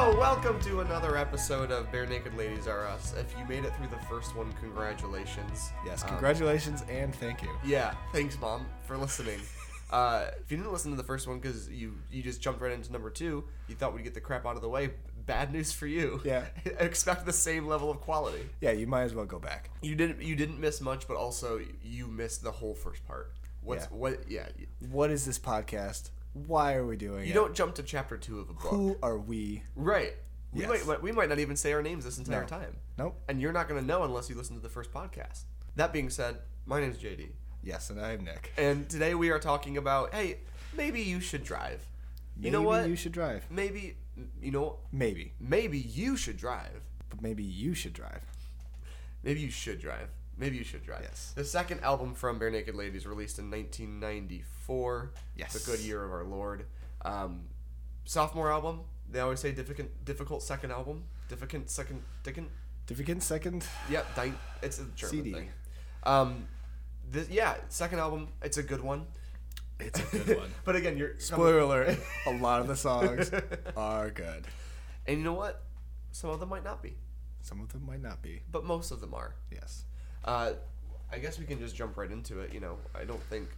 Hello, welcome to another episode of Barenaked Ladies Are Us. If you made it through the first one, congratulations. Yes, Um, congratulations and thank you. yeah, thanks, mom, for listening. Uh, if you didn't listen to the first one because you you just jumped right into number two, you thought we'd get the crap out of the way. Bad news for you. Yeah. Expect the same level of quality. Yeah, you might as well go back. You didn't you didn't miss much, but also you missed the whole first part. What's Yeah. what? Yeah, What is this podcast? Why are we doing it? you don't jump to chapter two of a book, Who are we? right? We Yes. might we might not even say our names this entire No. time. Nope. and you're not going to know unless you listen to the first podcast. That being said, my name's JD, Yes, and I'm Nick. and today we are talking about hey, maybe you should drive. You know Maybe what? You should drive. Maybe you know Maybe, maybe you should drive. but maybe you should drive. Maybe you should drive. Maybe you should drive. Yes. The second album from Barenaked Ladies released in 1994. Yes. The good year of our Lord. Um, sophomore album. They always say difficult, difficult second album. Difficult second, difficult. Difficult second. Yep, it's a German CD. thing. Um, this, yeah, second album. It's a good one. It's a good one. but again, you're Spoiler alert: a lot of the songs are good. And you know what? Some of them might not be, Some of them might not be. but most of them are. Yes. Uh, I guess we can just jump right into it. You know, I don't think.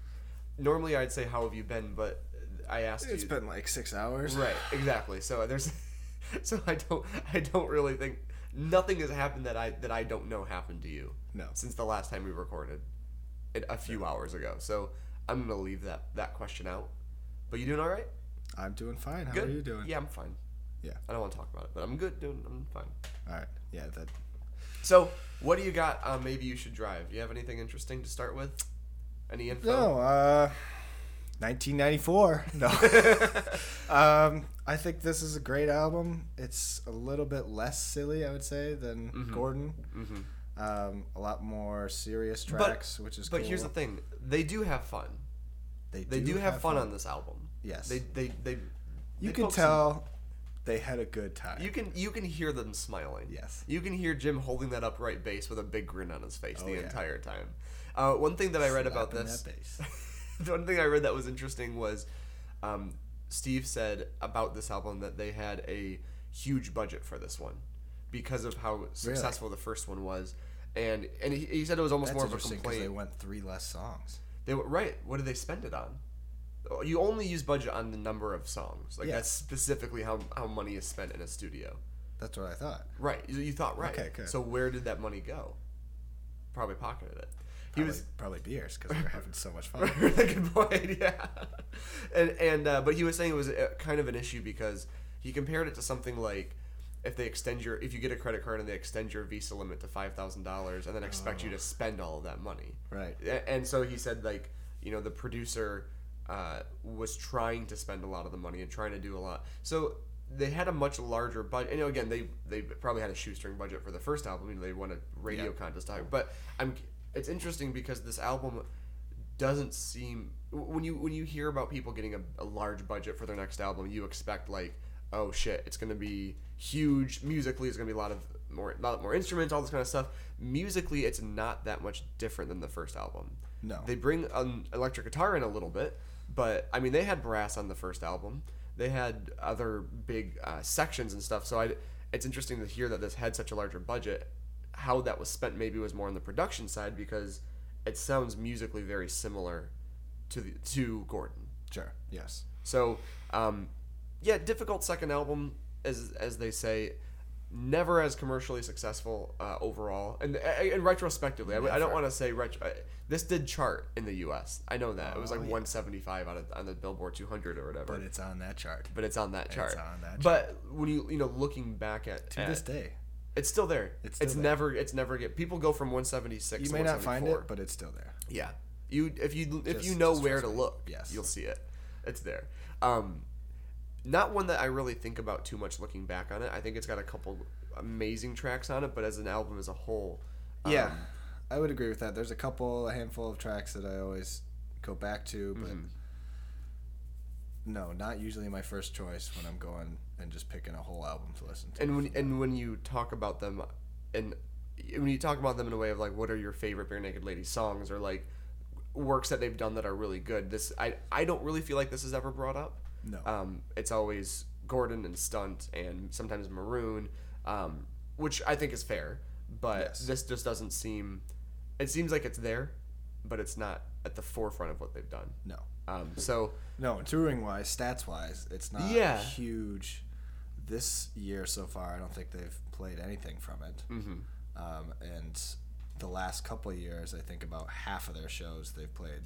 Normally, I'd say how have you been, but I asked It's you. It's been like six hours. Right, exactly. So there's, so I don't, I don't really think nothing has happened that I that I don't know happened to you. No. Since the last time we recorded, it, a few hours ago. So I'm gonna leave that that question out. But you doing all right? I'm doing fine. How Good. are you doing? Yeah, I'm fine. Yeah. I don't want to talk about it, but I'm good. Doing, I'm fine. All right. Yeah. That. So what do you got? Uh, maybe you should drive. Do you have anything interesting to start with? Any info? No. Uh. 1994. No. um, I think this is a great album. It's a little bit less silly, I would say, than Mm-hmm. Gordon. hmm Um, a lot more serious tracks, which is But cool. here's the thing: they do have fun. They They do, have, fun, on this album. Yes. They they they. you they can tell they had a good time. You can you can hear them smiling. Yes. You can hear Jim holding that upright bass with a big grin on his face Oh, the yeah. entire time. Uh, one thing that I read about this, that bass. the one thing I read that was interesting was, um, Steve said about this album that they had a huge budget for this one, because of how successful the first one was, and and he, he said it was almost That's more of a complaint. they went three less songs. They were right. What did they spend it on? Oh, You only use budget on the number of songs. Like Yeah. that's specifically how how money is spent in a studio. That's what I thought. Right. You, you thought right. Okay, good. So where did that money go? Probably pocketed it. He was probably beers because we were having so much fun. good point. Yeah. And and uh, but he was saying it was a, kind of an issue because he compared it to something like if they extend your if you get a credit card and they extend your Visa limit to five thousand dollars and then expect you to spend all of that money. Right. And so he said like you know the producer uh, was trying to spend a lot of the money and trying to do a lot. So they had a much larger budget. And again, they they probably had a shoestring budget for the first album. You know, they won a radio Yeah. contest. But I'm it's interesting because this album doesn't seem when you when you hear about people getting a, a large budget for their next album, you expect like oh shit, it's gonna be huge musically. It's gonna be a lot of more a lot more instruments, all this kind of stuff. Musically, it's not that much different than the first album. No. They bring an electric guitar in a little bit, but I mean they had brass on the first album. They had other big uh, sections and stuff. So I, it's interesting to hear that this had such a larger budget. How that was spent maybe was more on the production side because it sounds musically very similar to the to Gordon. Sure. Yes. So, um, yeah, difficult second album, as as they say, never as commercially successful uh, overall. And, and retrospectively, I, I don't want to say retro. This did chart in the U.S. I know that it was Oh, like yeah. 175 out of on the Billboard 200 or whatever. But it's on that chart But it's on that chart. It's chart. on that But when you you know looking back at, to at- this day. it's still there. It's It's, there. never it's never get people go from 176. You may not find it, but it's still there. Yeah. You if you if Just- you know where to me. look, Yes. you'll see it. It's there. Um, not one that I really think about too much looking back on it. I think it's got a couple amazing tracks on it, but as an album as a whole, um, Yeah, I would agree with that. There's a couple, a handful of tracks that I always go back to, but Mhm. no, not usually my first choice when I'm going and just picking a whole album to listen to. and when and when you talk about them, and when you talk about them in a way of like, what are your favorite Barenaked Ladies songs, or like works that they've done that are really good. This I I don't really feel like this is ever brought up. no, Um, it's always Gordon and Stunt and sometimes Maroon, um, which I think is fair. But Yes. this just doesn't seem. It seems like it's there, but it's not at the forefront of what they've done. No. Um, so No, touring wise, stats wise, it's not Yeah. huge. This year so far, I don't think they've played anything from it. mhm. Um, and the last couple of years, I think about half of their shows they've played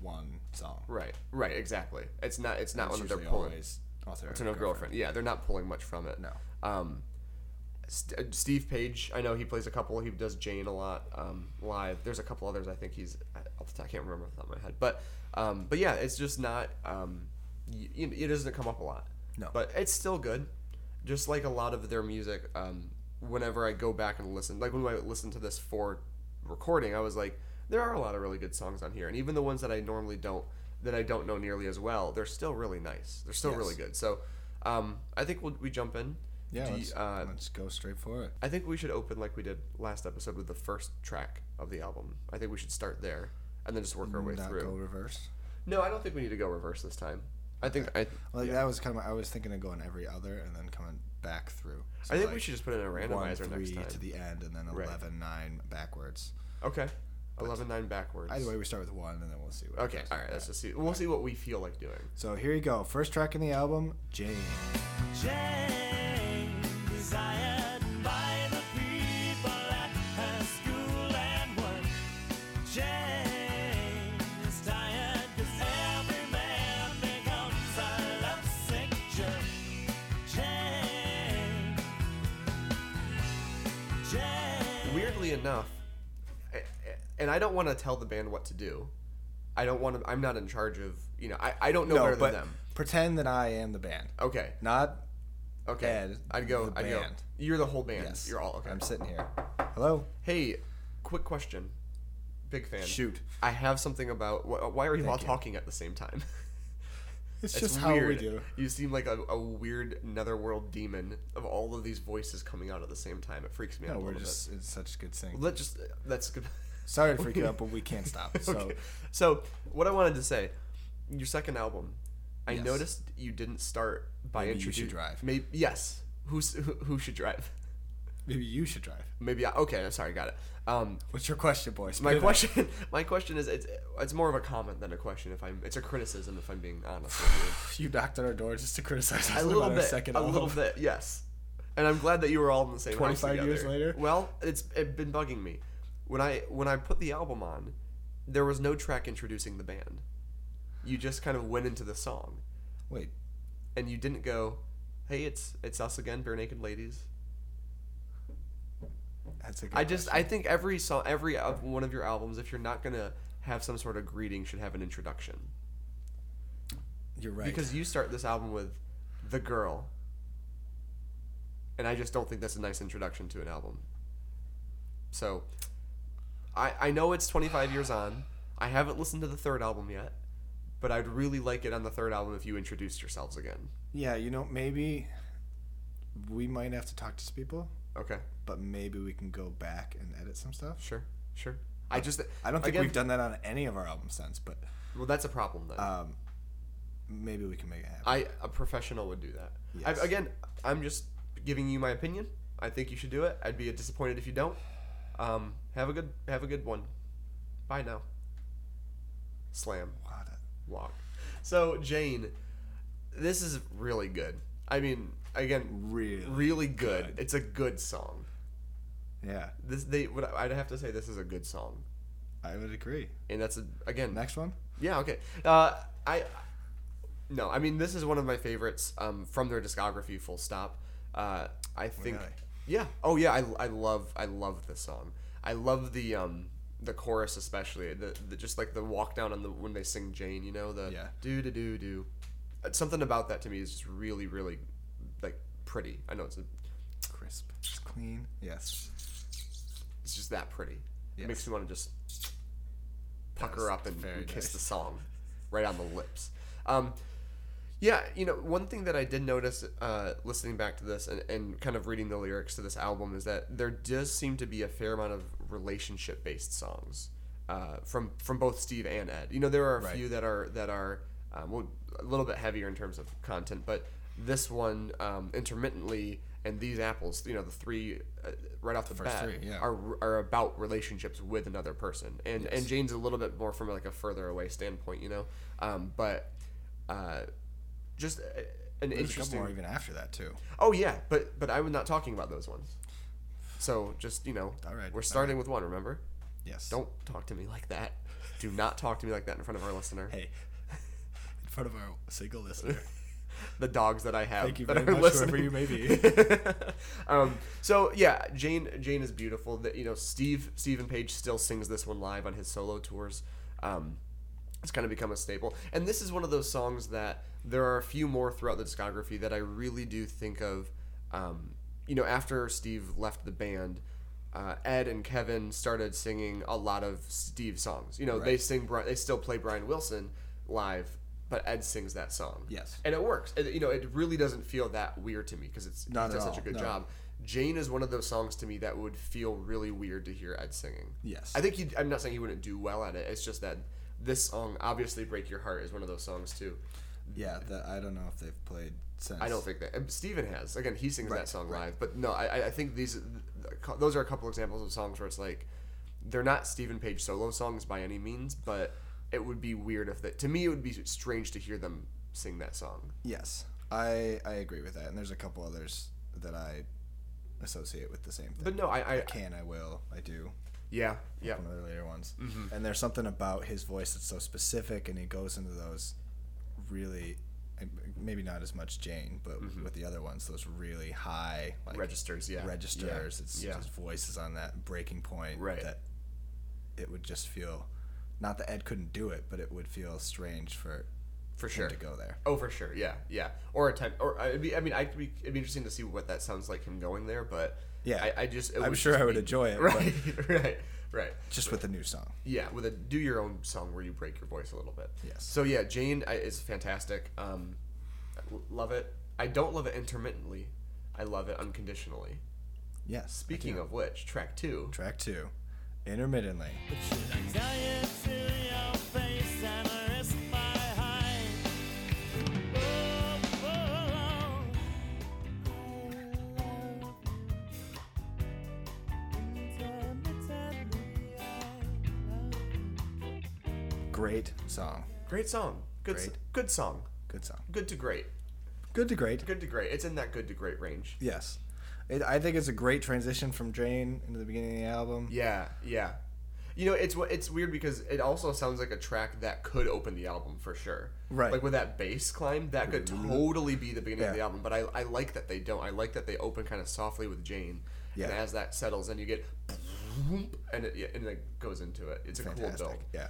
one song. right, right, exactly. It's not. It's not It's one that they're pulling. always author It's no girlfriend. Yeah, they're not pulling much from it. No. Um, St- uh, Steve Page, I know he plays a couple. He does Jane a lot um, live. There's a couple others I think he's. I, off the top- I can't remember off the top of my head, but um, but yeah, it's just not. Um, y- it doesn't come up a lot. No. But it's still good. Just like a lot of their music. Um, whenever I go back and listen, like when I listened to this for recording, I was like, there are a lot of really good songs on here, and even the ones that I normally don't that I don't know nearly as well, they're still really nice. They're still Yes. really good. So, um, I think we'll, we jump in. Yeah, Do you- let's, uh, let's go straight for it. I think we should open like we did last episode with the first track of the album. I think we should start there and then just work our way Not through. go reverse. No, I don't think we need to go reverse this time. I think I. Well, yeah. that was kind of. I was thinking of going every other and then coming back through. I think we should just put in a one, randomizer next three time. to the end, and then Right. 11, 9 backwards. Okay, eleven nine backwards. Either way, we start with one, and then we'll see. What Okay, all right. Let's just see. We'll see what we feel like doing. So here you go. First track in the album, Jane. Jane, enough, and I don't want to tell the band what to do. I don't want to. I'm not in charge of. You know, I, I don't know better but than them. pretend that I am the band, Okay. not Okay. Ed, I'd go. the I'd go. You're the whole band. yes. You're all okay. I'm sitting here. Hello. Hey, quick question. Big fan. Shoot. I have something about. Why are you all you. talking at the same time? It's It's just how we weird. do. You seem like a, a weird netherworld demon of all of these voices coming out at the same time. It freaks me out No, a we're just it's such good sync. bit. Let just that's good. Sorry to freak you out, but we can't stop. So okay. So what I wanted to say, your second album, I Yes. noticed you didn't start by Maybe You Should introducing. Drive. Maybe yes. Who's who, who should drive? maybe you should drive. Maybe I, okay. I'm sorry, got it. Um, What's your question, boys? my question, my question is, it's it's more of a comment than a question. If I'm, it's a criticism. If I'm being honest with you. You knocked on our door just to criticize us a little bit, second a album. little bit, yes. And I'm glad that you were all in the same. 25 years later? Well, it's it been bugging me. When I when I put the album on, there was no track introducing the band. You just kind of went into the song, Wait, and you didn't go, "Hey, it's it's us again, barenaked ladies." That's a good I just question. I think every song, every of one of your albums, if you're not gonna have some sort of greeting, should have an introduction. you're right. Because you start this album with the girl. And I just don't think that's a nice introduction to an album. So I I know it's 25 years on. I haven't listened to the third album yet, but I'd really like it on the third album if you introduced yourselves again. yeah, you know, maybe we might have to talk to some people, Okay. but maybe we can go back and edit some stuff. Sure. Sure. I just I don't think again, we've done that on any of our albums since, but Well, that's a problem then. um, maybe we can make it happen. I a professional would do that. Yes. I, again, I'm just giving you my opinion. I think you should do it. I'd be disappointed if you don't. Um, have a good have a good one. Bye now. Slam Wow, that- walk. So Jane, this is really good. I mean, again, Really really good. good. It's a good song. yeah, This they would I'd have to say this is a good song, I would agree. and that's a, again Next one. yeah, okay. Uh, I no, I mean this is one of my favorites um, from their discography. Full stop. Uh, I think Really? yeah. Oh yeah, I, I love I love this song. I love the um the chorus especially the, the just like the walk down on the when they sing Jane. You know the Yeah. do do do do. Something about that to me is just really really pretty. I know it's a, Crisp, it's clean. Yes. it's just that pretty. It makes me want to just pucker up and, and kiss nice. the song right on the lips. Um, yeah, you know, one thing that I did notice uh, listening back to this and, and kind of reading the lyrics to this album is that there does seem to be a fair amount of relationship based songs uh, from from both Steve and Ed. You know, there are a Right. few that are that are um, well, a little bit heavier in terms of content, but this one um, intermittently and these apples, you know, the three uh, right off the First bat three, yeah. are are about relationships with another person, and and Jane's a little bit more from like a further away standpoint, you know, um, but uh, just uh, an There's a couple interesting. more even after that too. Oh yeah, but but I'm not talking about those ones. So just you know, All right, we're starting with one. Remember, Yes. don't talk to me like that. Do not talk to me like that in front of our listener. Hey, in front of our single listener. the dogs that I have Thank you that very are much, listening. whoever you may be. um, so yeah, Jane Jane is beautiful. That you know, Steve Stephen Page still sings this one live on his solo tours. Um, it's kind of become a staple, and this is one of those songs that there are a few more throughout the discography that I really do think of. Um, you know, after Steve left the band. Uh, Ed and Kevin started singing a lot of Steve songs. You know, they sing, they still play Brian Wilson live, but Ed sings that song. Yes. and it works. It, you know, it really doesn't feel that weird to me because it's Not he does such a good no. job. Jane is one of those songs to me that would feel really weird to hear Ed singing. Yes. I think he. I'm not saying he wouldn't do well at it. It's just that this song, obviously, "Break Your Heart," is one of those songs too. yeah, that I don't know if they've played since. I don't think that and Steven has. Again, he sings that song right. live, but no, I, I- I think these those are a couple examples of songs where it's like they're not Stephen Page solo songs by any means, but it would be weird if that. To me, it would be strange to hear them sing that song. Yes, I I agree with that, and there's a couple others that I associate with the same thing. But no, I, I, I can, I will, I do. yeah, yeah, One of the later ones, Mm-hmm. and there's something about his voice that's so specific, and he goes into those really, maybe not as much Jane, but with the other ones, those really high like Mm-hmm. registers, yeah, registers. yeah, It's yeah. his voice is on that breaking point Right. that it would just feel. Not that Ed couldn't do it, but it would feel strange for for sure. to go there. Oh, for sure. Yeah, yeah. Or a time, or I'd be, I mean, I'd be, it'd be interesting to see what that sounds like him going there. But Yeah. I, I just, it I'm sure just I would be- enjoy it, Right, right, right. Just with a new song. Yeah, with a do your own song where you break your voice a little bit. Yes. So yeah, Jane is fantastic. Um, love it. I don't love it intermittently. I love it unconditionally. Yes. Speaking of which, track two. track two, intermittently. Should I tell you to your face and risk my hide? Intermittently, I love Great song. Great song. Good, s- good song. Good song. Good to great. Good to great. Good to great. It's in that good to great range. Yes. It, I think it's a great transition from Jane into the beginning of the album. Yeah, yeah. You know, it's it's weird because it also sounds like a track that could open the album for sure. Right. Like with that bass climb, that could totally be the beginning of the album. But I, I like that they don't. I like that they open kind of softly with Jane. Yeah. And as that settles, and you get, and it yeah, and it goes into it. It's a Fantastic. cool build. Yeah.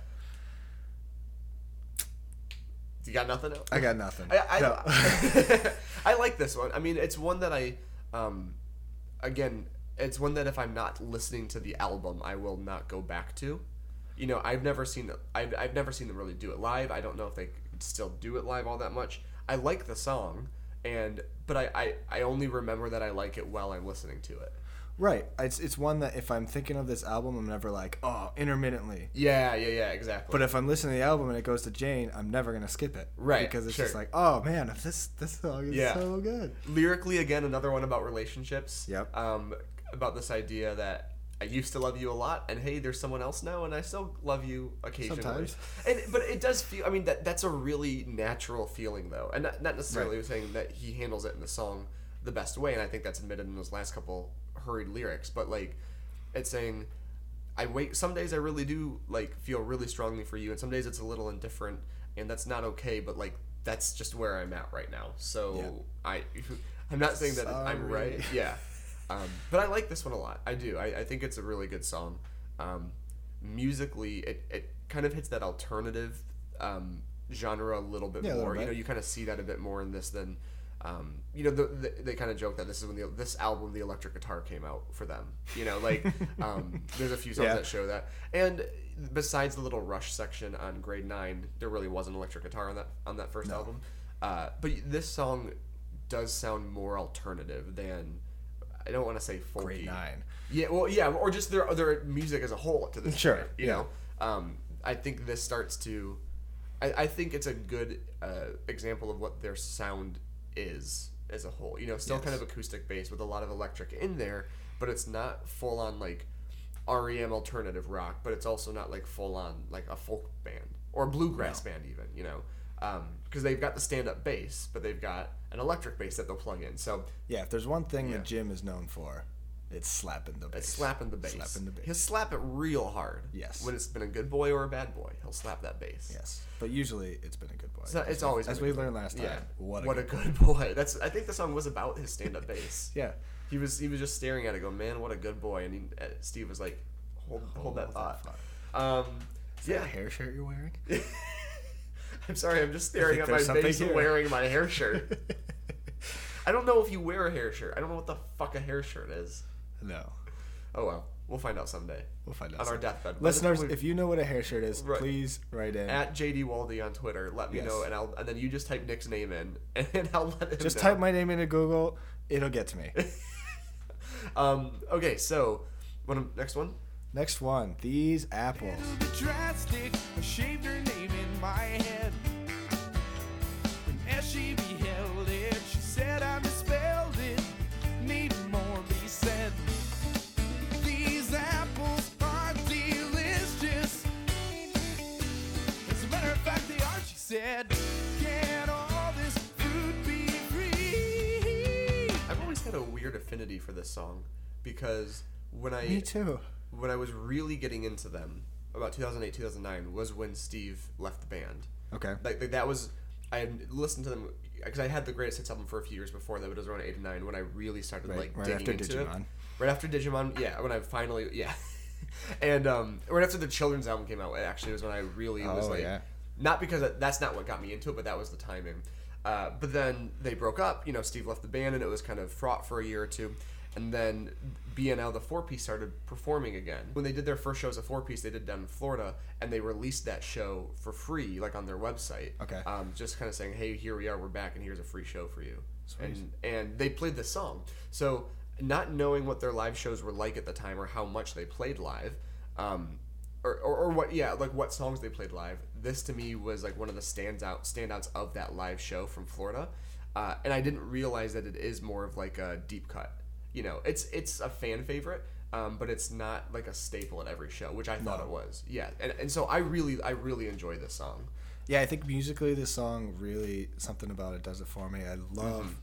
You got nothing else? I got nothing. I, I, No. I like this one. I mean, it's one that I, um, again, it's one that if I'm not listening to the album, I will not go back to. You know, I've never seen I've, I've never seen them really do it live. I don't know if they still do it live all that much. I like the song, and but I, I, I only remember that I like it while I'm listening to it. Right. It's it's one that if I'm thinking of this album, I'm never like, oh, intermittently. Yeah, yeah, yeah, exactly. But if I'm listening to the album and it goes to Jane, I'm never gonna skip it. Right, Because it's sure. just like, oh man, this this song is Yeah. so good. lyrically again another one about relationships Yep. um about this idea that i used to love you a lot and hey there's someone else now and i still love you occasionally Sometimes. and but it does feel i mean that that's a really natural feeling though and not, not necessarily Right. saying that he handles it in the song the best way and i think that's admitted in those last couple hurried lyrics but like it's saying I wait. Some days I really do like feel really strongly for you, and some days it's a little indifferent, and that's not okay. But like that's just where I'm at right now. So Yeah. I, I'm not saying that I'm right. Yeah, um, but I like this one a lot. I do. I, I think it's a really good song. Um, musically, it, it kind of hits that alternative um, genre a little bit Yeah, little more. You know, you kind of see that a bit more in this than. Um, you know, the, the, they kind of joke that this is when the, this album, the electric guitar, came out for them. You know, like um, there's a few songs Yeah. that show that. And besides the little Rush section on Grade Nine, there really was an electric guitar on that on that first No. album. Uh, but this song does sound more alternative than I don't want to say folky. Grade nine. Yeah, well, yeah, or just their their music as a whole to this. Sure, point, you yeah. know. Um, I think this starts to. I, I think it's a good uh, example of what their sound is as a whole. You know, still kind of acoustic bass with a lot of electric in there, but it's not full on like REM alternative rock, but it's also not like full on like a folk band or bluegrass band even. You know, um, because they've got the stand up bass, but they've got an electric bass that they'll plug in. So Yeah, if there's one thing Yeah. that Jim is known for, it's slapping the bass. it's slapping the bass. Slapping the bass. He'll slap it real hard. Yes. When it's been a good boy or a bad boy, he'll slap that bass. Yes, but usually it's been a good boy. It's, As it's always as we learned boy. last time. Yeah. What a what good a good boy. That's I think the song was about his stand up bass. Yeah, He was he was just staring at it, going, "Man, what a good boy." And he, uh, Steve was like, "Hold hold that thought." Um, Is that a hair shirt you're wearing? I'm sorry, I'm just staring at my face here. wearing my hair shirt. I don't know if you wear a hair shirt. I don't know what the fuck a hair shirt is. No, Oh well, we'll find out someday. we'll find out. On our deathbed. By listeners, if you know what a hair shirt is, Right. please write in. at JD Waldy on Twitter, let me Yes. know, and I'll and then you just type Nick's name in, and I'll let him Just know. type my name into Google; it'll get to me. Um. Okay, so, what next one? Next one, these apples. It'll be drastic. I shaved her name in my head. And as she beheld said. Can all this food be free? I've always had a weird affinity for this song because when I Me too. when I was really getting into them about 2008 2009 was when Steve left the band. Okay. Like, like that was I had listened to them because I had the greatest hits album for a few years before that, but it was around '89 when I really started Right- like right digging after into it. Digimon. Right after Digimon, yeah. When I finally, yeah, and um, right after the children's album came out, actually was when I really was Oh, like, yeah. Not because that's not what got me into it, but that was the timing. Uh, but then they broke up. You know, Steve left the band, and it was kind of fraught for a year or two. And then BNL, the four piece, started performing again. When they did their first show as a four piece, they did down in Florida, and they released that show for free, like on their website. Okay. Um, just kind of saying, "Hey, here we are, we're back, and here's a free show for you." Sweet. And and they played the song. So not knowing what their live shows were like at the time or how much they played live, um, or, or, or what yeah like what songs they played live. This to me was like one of the stands out standouts of that live show from Florida, uh, and I didn't realize that it is more of like a deep cut. You know, it's it's a fan favorite. Um, but it's not like a staple at every show, which I thought No. it was. Yeah, and, and so I really I really enjoy this song. Yeah, I think musically this song really something about it does it for me. I love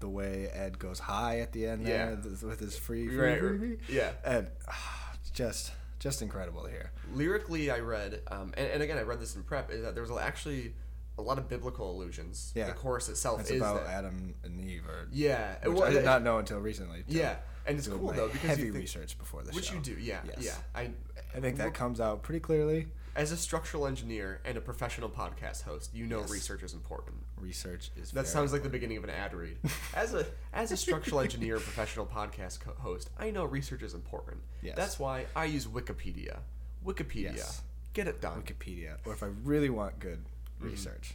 the way Ed goes high at the end Mm-hmm. Yeah. there with his free, free, Right, free, free. Yeah. and ah, just just incredible to hear. lyrically i read um, and, and again i read this in prep is that there's actually a lot of biblical allusions Yeah. the chorus itself It's is about that. Adam and Eve, or yeah which well, I did not know until recently. yeah and it's cool though because heavy you think, research before the which show. you do yeah Yes. yeah i I think that comes out pretty clearly. As a structural engineer and a professional podcast host you know Yes. research is important Research is that sounds like the beginning of an ad read. As a as a structural engineer, and professional podcast co- host, I know research is important. Yes. That's why I use Wikipedia. Wikipedia, Yes. get it done. Wikipedia, or if I really want good Mm-hmm. research,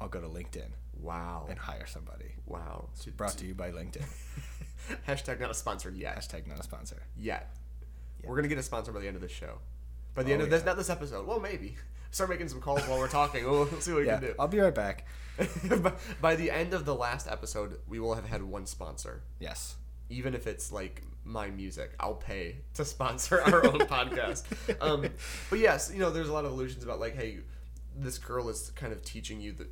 I'll go to LinkedIn Wow, and hire somebody. wow. Brought to you by LinkedIn. Hashtag not a sponsor yet. Hashtag not a sponsor. Yet. We're gonna get a sponsor by the end of the show. By the end Oh, of this, yeah. not this episode. Well, maybe. Start making some calls while we're talking. We'll, see what we Yeah, can do. I'll be right back. by, by the end of the last episode, we will have had one sponsor. Yes. Even if it's like my music, I'll pay to sponsor our own podcast. Um, but yes, you know, there's a lot of illusions about like, hey, this girl is kind of teaching you the.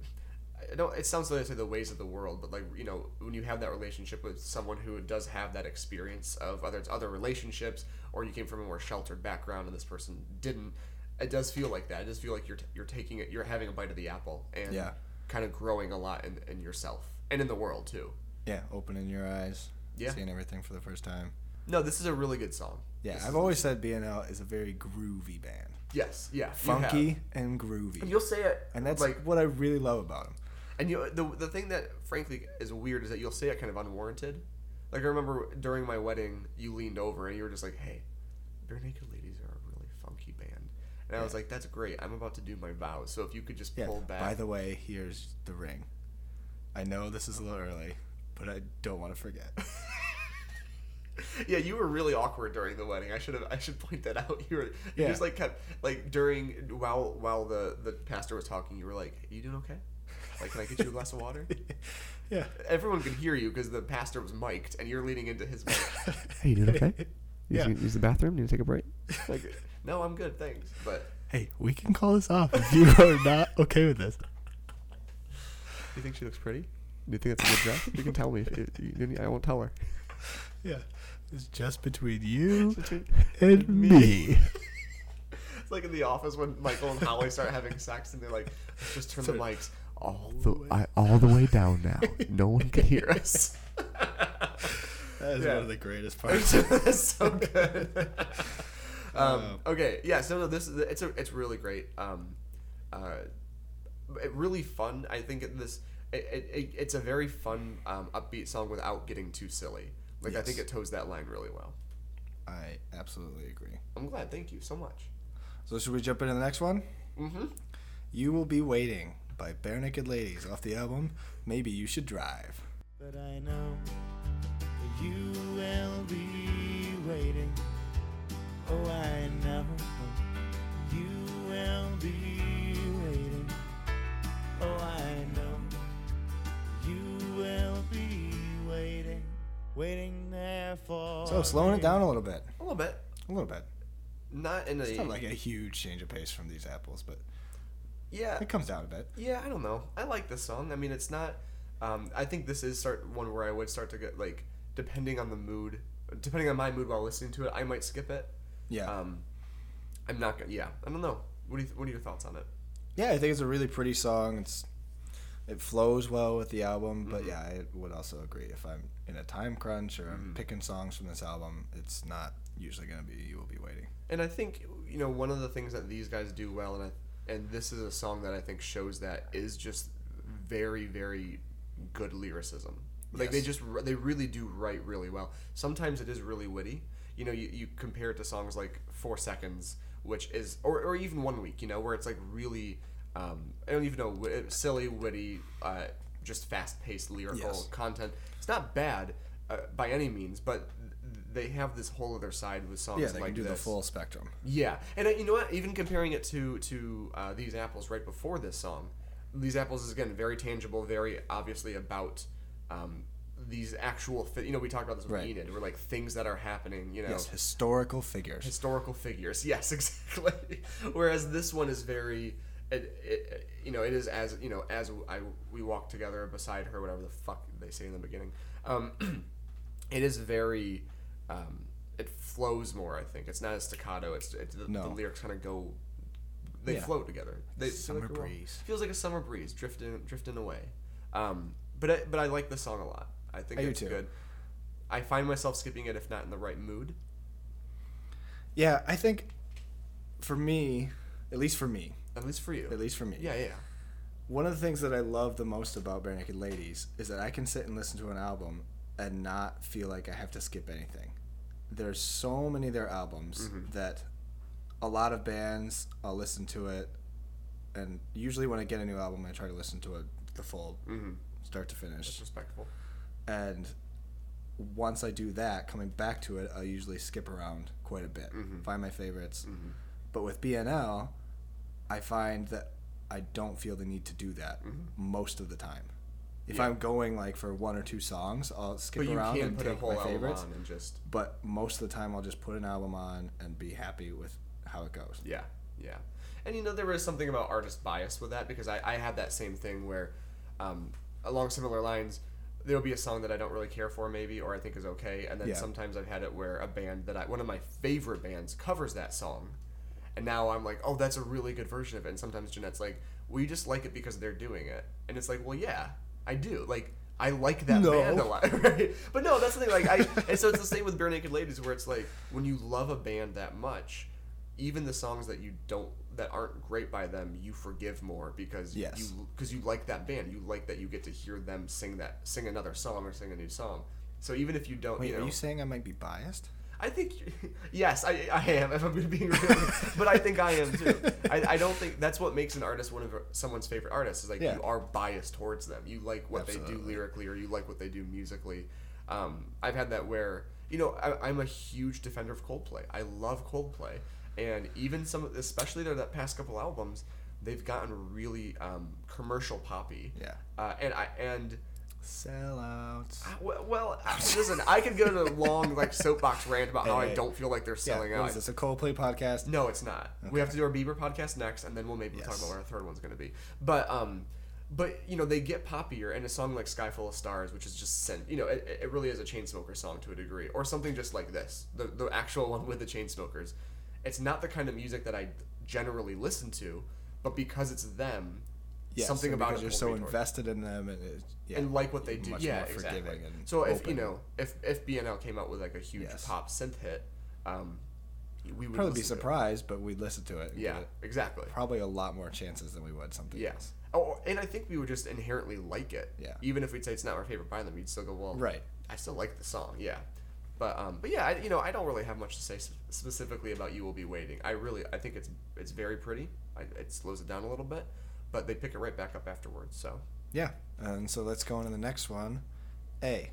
It sounds like I say the ways of the world, but like you know, when you have that relationship with someone who does have that experience of other other relationships, or you came from a more sheltered background and this person didn't, it does feel like that. It does feel like you're t- you're taking it, you're having a bite of the apple, and Yeah. kind of growing a lot in, in yourself and in the world too. Yeah, opening your eyes. Yeah. Seeing everything for the first time. No, this is a really good song. Yeah, This I've always said BNL is a very groovy band. yes, yeah, Funky and groovy. And you'll say it, and that's like, what I really love about them. And you the the thing that frankly is weird is that you'll say it kind of unwarranted. Like I remember during my wedding, you leaned over and you were just like, "Hey, Barenaked Ladies are a really funky band," and I was like, "That's great. I'm about to do my vows, so if you could just pull back." By the way, here's the ring. I know this is a little early, but I don't want to forget. yeah, you were really awkward during the wedding. I should have. I should point that out. You were. You Yeah. just like kept like during while while the the pastor was talking. You were like, "You doing okay?" Like, can I get you a glass of water? Yeah. Everyone could hear you because the pastor was mic'd, and you're leaning into his mic. Hey, you doing okay? Yeah. use the bathroom? You need to take a break? Like, no, I'm good, thanks. But Hey, we can call this off if you are not okay with this. do you think she looks pretty? Do you think that's a good dress? You can tell me. If it, you, I won't tell her. Yeah. It's just between you and me. It's like in the office when Michael and Holly start having sex, and they're like, "Let's just turn the mics all the I, all the way down now. No one can hear us." That is Yeah. one of the greatest parts. That's so good. um, Um, okay, yeah. So no, this is it's a it's really great. Um, uh, it really fun. I think this it, it, it, it's a very fun um, upbeat song without getting too silly. Like I think it toes that line really well. I absolutely agree. I'm glad. Thank you so much. So should we jump into the next one? Mm-hmm. You Will Be Waiting by Barenaked Ladies off the album Maybe You Should Drive. But I know that you will be waiting. Oh, I know you will be waiting. Oh, I know you will be waiting, waiting there for. So slowing it down a little bit. A little bit. A little bit. Not in a It's not like a huge change of pace from these apples, but yeah. it comes down a bit. Yeah, I don't know. I like this song. I mean, it's not. Um, I think this is start one where I would start to get like, depending on the mood, depending on my mood while listening to it, I might skip it. Yeah. Um, I'm not gonna. Yeah, I don't know. What do you? What are your thoughts on it? yeah, I think it's a really pretty song. It's it flows well with the album, but Mhm. yeah, I would also agree if I'm in a time crunch or I'm Mhm. picking songs from this album, it's not usually going to be You Will Be Waiting. And I think you know one of the things that these guys do well, and I, and this is a song that I think shows that is just very very good lyricism. Like they just they really do write really well. Sometimes it is really witty. You know, you, you compare it to songs like Four Seconds, which is or, or even One Week. You know, where it's like really um, I don't even know wi- silly, witty, uh, just fast paced lyrical Yes. content. It's not bad uh, by any means, but they have this whole other side with songs Yeah, they like do the full spectrum. Yeah, and uh, you know what? Even comparing it to to uh, these apples right before this song, these apples is again very tangible, very obviously about um, these actual. Fi- you know, we talked about this with Right. Enid. We're like things that are happening. You know, Yes, historical figures. historical figures. Yes, exactly. Whereas this one is very. It, it, you know, it is as you know as I we walk together beside her, whatever the fuck they say in the beginning. Um, it is very. Um, it flows more. I think it's not as staccato. It's, it's the, No. the lyrics kind of go. They Yeah. flow together. They Summer like breeze. Feels like a summer breeze drifting drifting away. Um, but I, but I like the song a lot. I think I it's good. I find myself skipping it if not in the right mood. Yeah, I think for me, at least for me, At least for you. at least for me, Yeah, yeah. one of the things that I love the most about Barenaked Ladies is that I can sit and listen to an album and not feel like I have to skip anything. There's so many of their albums Mhm. that a lot of bands I'll listen to it, and usually when I get a new album, I try to listen to it the full Mm-hmm. start to finish. That's respectful. and once I do that, coming back to it, I'll usually skip around quite a bit, Mhm. find my favorites. Mm-hmm. But with BNL, I find that I don't feel the need to do that Mhm. most of the time. If Yeah. I'm going like for one or two songs, I'll skip around and put a take whole my album favorites. on and just But most of the time, I'll just put an album on and be happy with how it goes. yeah, yeah. And you know there is something about artist bias with that because I, I have that same thing where, um, along similar lines, there'll be a song that I don't really care for maybe or I think is okay, and then Yeah. sometimes I've had it where a band that I one of my favorite bands covers that song, and now I'm like, oh, that's a really good version of it. And sometimes Jeanette's like, we just like it because they're doing it, and it's like, well, yeah, I do. Like, I like that No. band a lot, right? But no, that's the thing. Like, I and so it's the same with Barenaked Ladies, where it's like when you love a band that much, even the songs that you don't that aren't great by them, you forgive more because Yes. you because you like that band. You like that you get to hear them sing that sing another song or sing a new song. So even if you don't, Wait, you know, are you saying I might be biased? I think yes, I, I am. If I'm being real, but I think I am too. I, I don't think that's what makes an artist one of someone's favorite artists. Is like Yeah. you are biased towards them. You like what they do lyrically, or you like what they do musically. Um, I've had that where you know I, I'm a huge defender of Coldplay. I love Coldplay, and even some, especially their that past couple albums, they've gotten really um, commercial poppy. Yeah. Uh, and I and Sellouts. well, well I- listen, I could go to a long like soapbox rant about how I don't feel like they're selling what out. is this, a Coldplay podcast? No, it's not. We have to do our Bieber podcast next, and then we'll maybe talk about what our third one's going to be. But um, but you know they get poppier, and a song like "Sky Full of Stars," which is just sent, you know, it, it really is a Chainsmoker song to a degree, or something just like this, the the actual one with the Chainsmokers. It's not the kind of music that I generally listen to, but because it's them, Yes, something about because it you're so me toward it. invested in them and it, yeah, and like what they do. Yeah, exactly. so if you know if if BNL came out with like a huge Yes. pop synth hit, um, we would probably be listen to it. surprised, but we'd listen to it. Yeah, it exactly. probably a lot more chances than we would something Yeah. else. Oh, and I think we would just inherently like it. Yeah. Even if we'd say it's not our favorite by them, we'd still go, well, Right. I still like the song. Yeah. But um, but yeah, I, you know, I don't really have much to say specifically about "You Will Be Waiting." I really, I think it's it's very pretty. I, it slows it down a little bit, but they pick it right back up afterwards. So Yeah, and so let's go on to the next one. A.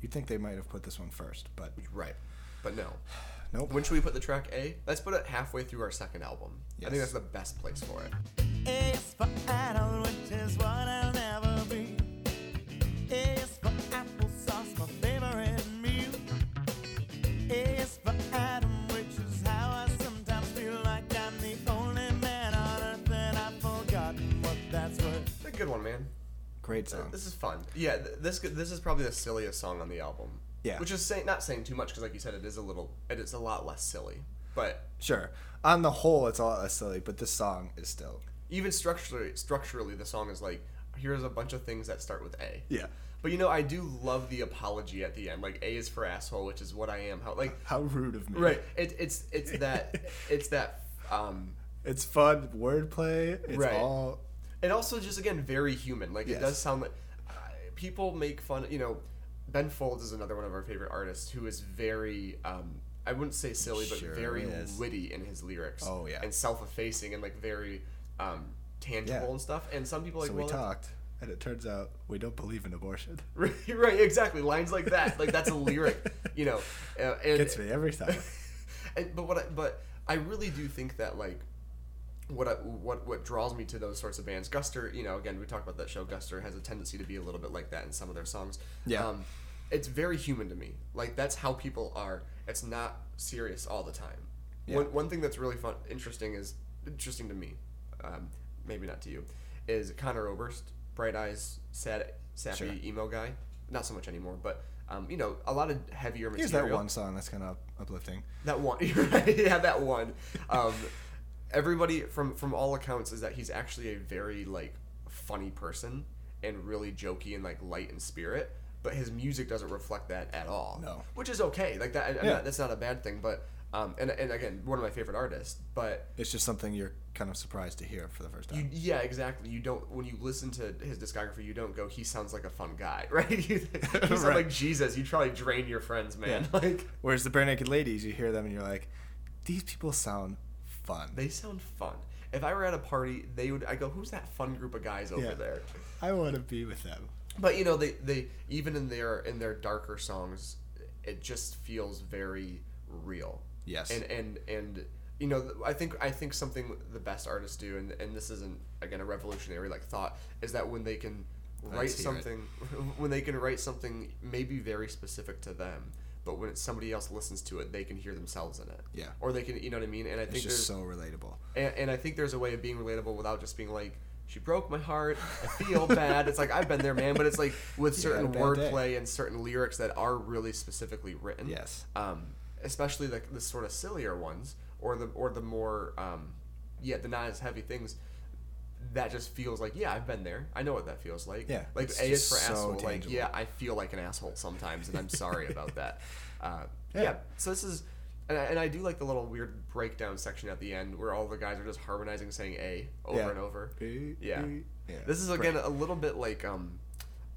You'd think they might have put this one first, but right, but no. nope. When should we put the track A? Let's put it halfway through our second album. I think that's the best place for it. Good one, man. Great song. This is fun. Yeah, th- this this is probably the silliest song on the album. Yeah. Which is saying not saying too much because, like you said, it is a little, it is a lot less silly. But Sure. On the whole, it's a lot less silly, but this song is still. even structurally, structurally, the song is like, here's a bunch of things that start with A. Yeah. But you know, I do love the apology at the end. Like A is for asshole, which is what I am. How like How rude of me. right? It, it's it's that it's that. Um, It's fun wordplay. It's Right. all. And also just again very human. Like Yes. it does sound like uh, people make fun. You know, Ben Folds is another one of our favorite artists who is very. Um, I wouldn't say silly, but Sure very is. witty in his lyrics. Oh, yeah. and self-effacing and like very um, tangible Yeah. and stuff. And some people like so we well, talked, and it turns out we don't believe in abortion. Right, right, exactly. Lines like that, like that's a lyric, you know. Uh, and, Gets me every time. and, but what I, but I really do think that like what I, what what draws me to those sorts of bands, Guster, you know, again we talked about that show. Guster has a tendency to be a little bit like that in some of their songs. Yeah. Um, it's very human to me. Like that's how people are. It's not serious all the time. Yeah. One one thing that's really fun, interesting is interesting to me, um, maybe not to you, is Conor Oberst, bright eyes, sad, sappy Sure. emo guy. Not so much anymore, but um, you know, a lot of heavier Here's that one song that's kind of uplifting. That one, yeah, that one. Um, everybody from from all accounts is that he's actually a very like funny person and really jokey and like light in spirit. But his music doesn't reflect that at all. No. which is okay. Like that, Yeah. not, that's not a bad thing. But um, and and again, one of my favorite artists. But It's just something you're kind of surprised to hear for the first you, time. yeah, exactly. You don't when you listen to his discography, you don't go. He sounds like a fun guy, right? You, he sounds Right. like Jesus. You probably drain your friends, man. Like Whereas the Barenaked Ladies, you hear them and you're like, these people sound fun. They sound fun. If I were at a party, they would. I go, "Who's that fun group of guys over Yeah. there?" I want to be with them. But you know, they they even in their in their darker songs, it just feels very real. Yes. And and and you know, I think I think something the best artists do, and and this isn't again a revolutionary like thought, is that when they can write something, when they can write something maybe very specific to them. But when somebody else listens to it, they can hear themselves in it. Yeah. Or they can, you know what I mean? And I It's think just there's so relatable. and, and I think there's a way of being relatable without just being like, she broke my heart. I feel bad. It's like I've been there, man. But it's like with You had a certain wordplay and certain lyrics that are really specifically written. Yes. Um, especially the, the sort of sillier ones, or the or the more um, yeah, the not as heavy things. That just feels like yeah, I've been there. I know what that feels like. Yeah, Like A is for so asshole. Like yeah, I feel like an asshole sometimes, and I'm sorry about that. Uh, Yeah. yeah. So this is, and I, and I do like the little weird breakdown section at the end where all the guys are just harmonizing saying A over Yeah. and over. A, Yeah. A, yeah. This is again a little bit like um,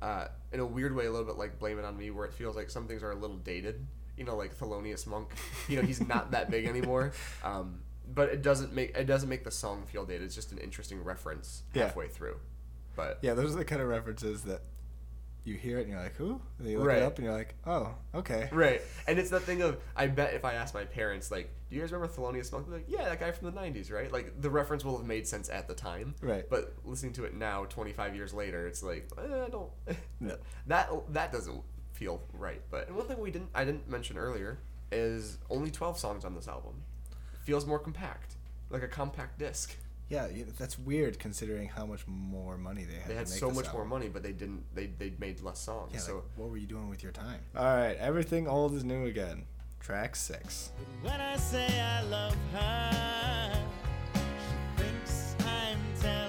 uh, in a weird way, a little bit like Blame It on Me, where it feels like some things are a little dated. You know, like Thelonious Monk. You know, he's not that big anymore. Um, but it doesn't make it doesn't make the song feel dated. It's just an interesting reference Yeah. halfway through. But Yeah, those are the kind of references that you hear it and you're like, who? And you look Right. it up and you're like, oh, okay. Right, and it's that thing of I bet if I ask my parents like, do you guys remember Thelonious Monk? They're like, yeah, that guy from the '90s, right? Like the reference will have made sense at the time, Right. But listening to it now, 25 years later, it's like eh, I don't. No. that that doesn't feel right. But and one thing we didn't I didn't mention earlier is only 12 songs on this album. Feels more compact, like a compact disc. Yeah, that's weird considering how much more money they had. They to had make so this much more money, but they didn't. They they made less songs. Yeah, so like, what were you doing with your time? All right, everything old is new again. Track six. When I say I love her, she thinks I'm telling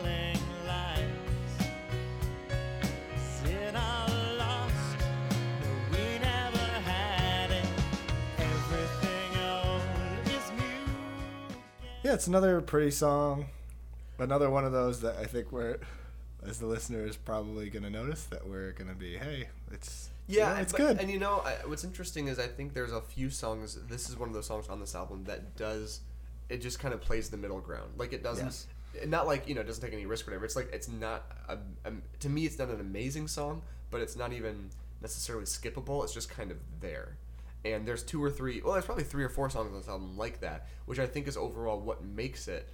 Yeah, it's another pretty song. Another one of those that I think we're, as the listener is probably gonna notice that we're gonna be, hey, it's Yeah, know, it's but- good. And you know, I, what's interesting is I think there's a few songs. This is one of those songs on this album that does. It just kind of plays the middle ground. Like it doesn't. Yes. Not like you know, it doesn't take any risk or whatever. It's like it's not. A, a, to me, it's not an amazing song, but it's not even necessarily skippable. It's just kind of there. And there's two or three. Well, there's probably three or four songs on this album like that, which I think is overall what makes it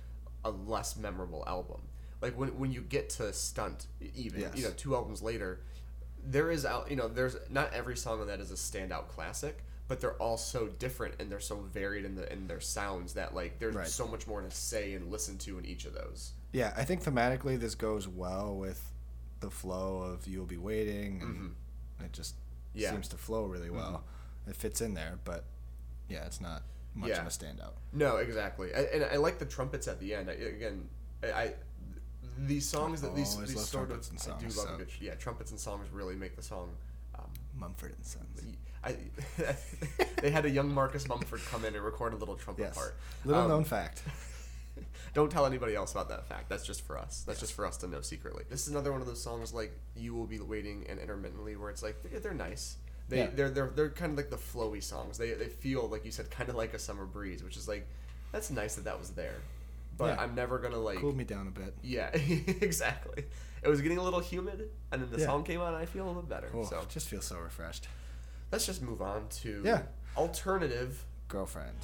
a less memorable album. Like when when you get to Stunt, even Yes. you know, two albums later, there is out you know there's not every song on that is a standout classic but they're all so different and they're so varied in the in their sounds that like there's Right. so much more to say and listen to in each of those yeah, I think thematically this goes well with the flow of "You'll Be Waiting," and it just Mm-hmm. Yeah. Mm-hmm. seems to flow really well. It fits in there, but yeah, it's not much Yeah. of a standout. no exactly I, and i like the trumpets at the end I, again I, I these songs that these, these sort of and I do love so- a good yeah trumpets and songs really make the song um, Mumford and Sons. I, they had a young Marcus Mumford come in and record a little trumpet Yes. part. Little Um, known fact. Don't tell anybody else about that fact. That's just for us. That's just for us to know secretly. This is another one of those songs like "You Will Be Waiting" and "Intermittently," where it's like they're, they're nice. They Yeah. they're, they're they're kind of like the flowy songs. They they feel like you said, kind of like a summer breeze, which is like that's nice that that was there. But Yeah. I'm never gonna like. Cooled me down a bit. Yeah, exactly. It was getting a little humid, and then the Yeah. song came on, and I feel a little better. Cool. So Just feel so refreshed. let's just move on to Yeah. alternative. Girlfriend.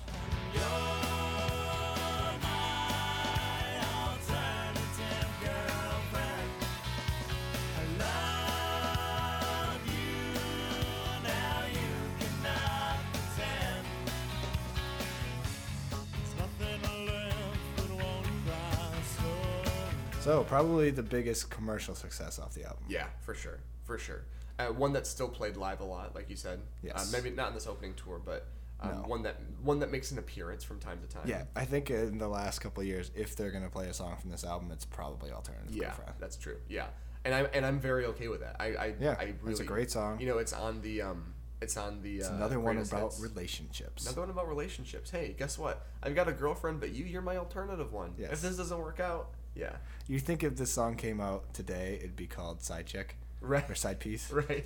So probably the biggest commercial success off the album. Yeah, for sure, for sure. Uh, one that's still played live a lot, like you said. Uh, Yes. maybe not in this opening tour, but um, No. one that one that makes an appearance from time to time. Yeah, I think in the last couple of years, if they're gonna play a song from this album, it's probably Alternative Yeah, Girlfriend. that's true. Yeah, and I'm and I'm very okay with that. I, I Yeah, I it's a great song. You know, it's on the um, it's on the. It's uh, another one about hits. relationships. Another one about relationships. Hey, guess what? I've got a girlfriend, but you, you're my alternative one. Yes. If this doesn't work out, yeah, You think if this song came out today, it'd be called Side Check, right, or Side Piece? right.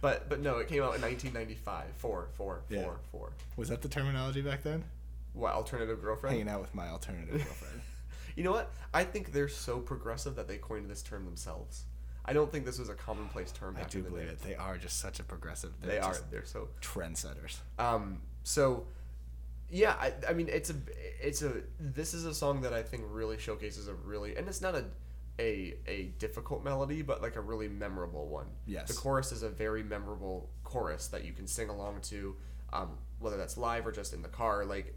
But but no, it came out in 1995. Four, four, Yeah. four, four. Was that the terminology back then? What alternative girlfriend? Hanging out with my alternative girlfriend. You know what? I think they're so progressive that they coined this term themselves. I don't think this was a commonplace term. I back do believe day. it. They are just such a progressive. They they're They're so. trendsetters. Um. So, yeah. I. I mean, it's a. It's a. This is a song that I think really showcases a really, and it's not a, a a difficult melody, but like a really memorable one. Yes. The chorus is a very memorable chorus that you can sing along to, um, whether that's live or just in the car. Like,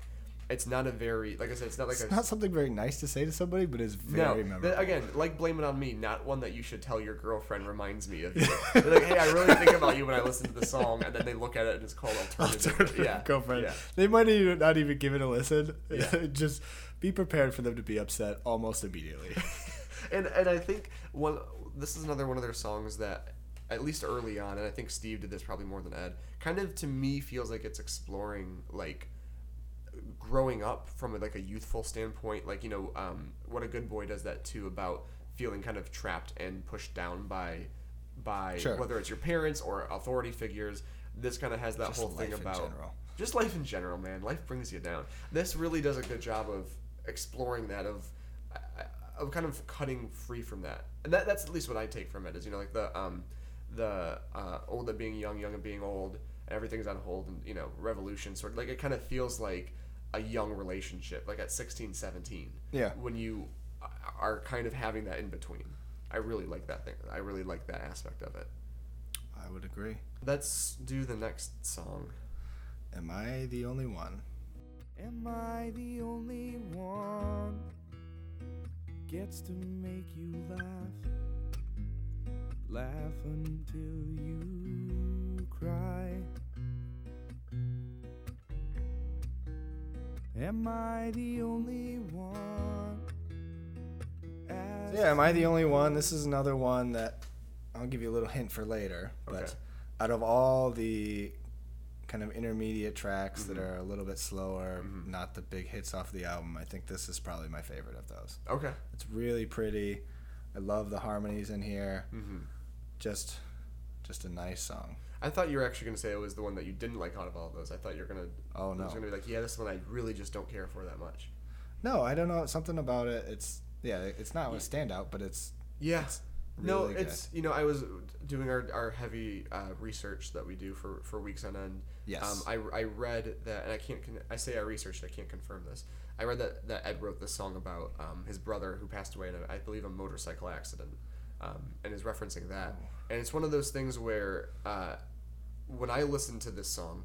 it's not a very like I said, it's not like It's a not something very nice to say to somebody, but it's very no, memorable. again, like blame it on me, not one that you should tell your girlfriend reminds me of you. They're like, hey, I really think about you when I listen to the song, and then they look at it and it's called alternative. alternative yeah, girlfriend. Yeah. They might even not even give it a listen. Yeah. just be prepared for them to be upset almost immediately. And and I think one this is another one of their songs that at least early on, and I think Steve did this probably more than Ed. Kind of to me feels like it's exploring like growing up from like a youthful standpoint. Like you know, um, what a good boy does that too about feeling kind of trapped and pushed down by by Sure. whether it's your parents or authority figures. This kind of has that Just whole thing about general. just life in general, man. Life brings you down. This really does a good job of exploring that of I- of kind of cutting free from that, and that, that's at least what I take from it. Is you know like the um, the uh, old at being young, young at being old, everything's on hold, and you know revolution sort of like it kind of feels like a young relationship, like at 16, 17. Yeah. When you are kind of having that in between. I really like that thing. I really like that aspect of it. I would agree. Let's do the next song. Am I the only one? Am I the only one gets to make you laugh? Laugh until you cry. Am I the only one? So yeah, am I the only one? This is another one that I'll give you a little hint for later. But Okay. out of all the kind of intermediate tracks that Mm-hmm. are a little bit slower, not the big hits off the album, I think this is probably my favorite of those. Okay. It's really pretty. I love the harmonies in here. Mm-hmm. Just, just a nice song. I thought you were actually going to say it was the one that you didn't like out of all of those. I thought you were going to. Oh, I no. was going to be like, yeah, this one I really just don't care for that much. No, I don't know. Something about it. It's yeah. It's not a standout, but it's Yeah. no, really good. it's you know I was doing our, our heavy uh, research that we do for, for weeks on end. Yes. Um, I, I read that, and I can't. Con- I say I researched. I can't confirm this. I read that, that Ed wrote this song about um, his brother who passed away in a, I believe a motorcycle accident, um, and is referencing that. And it's one of those things where uh, when I listen to this song,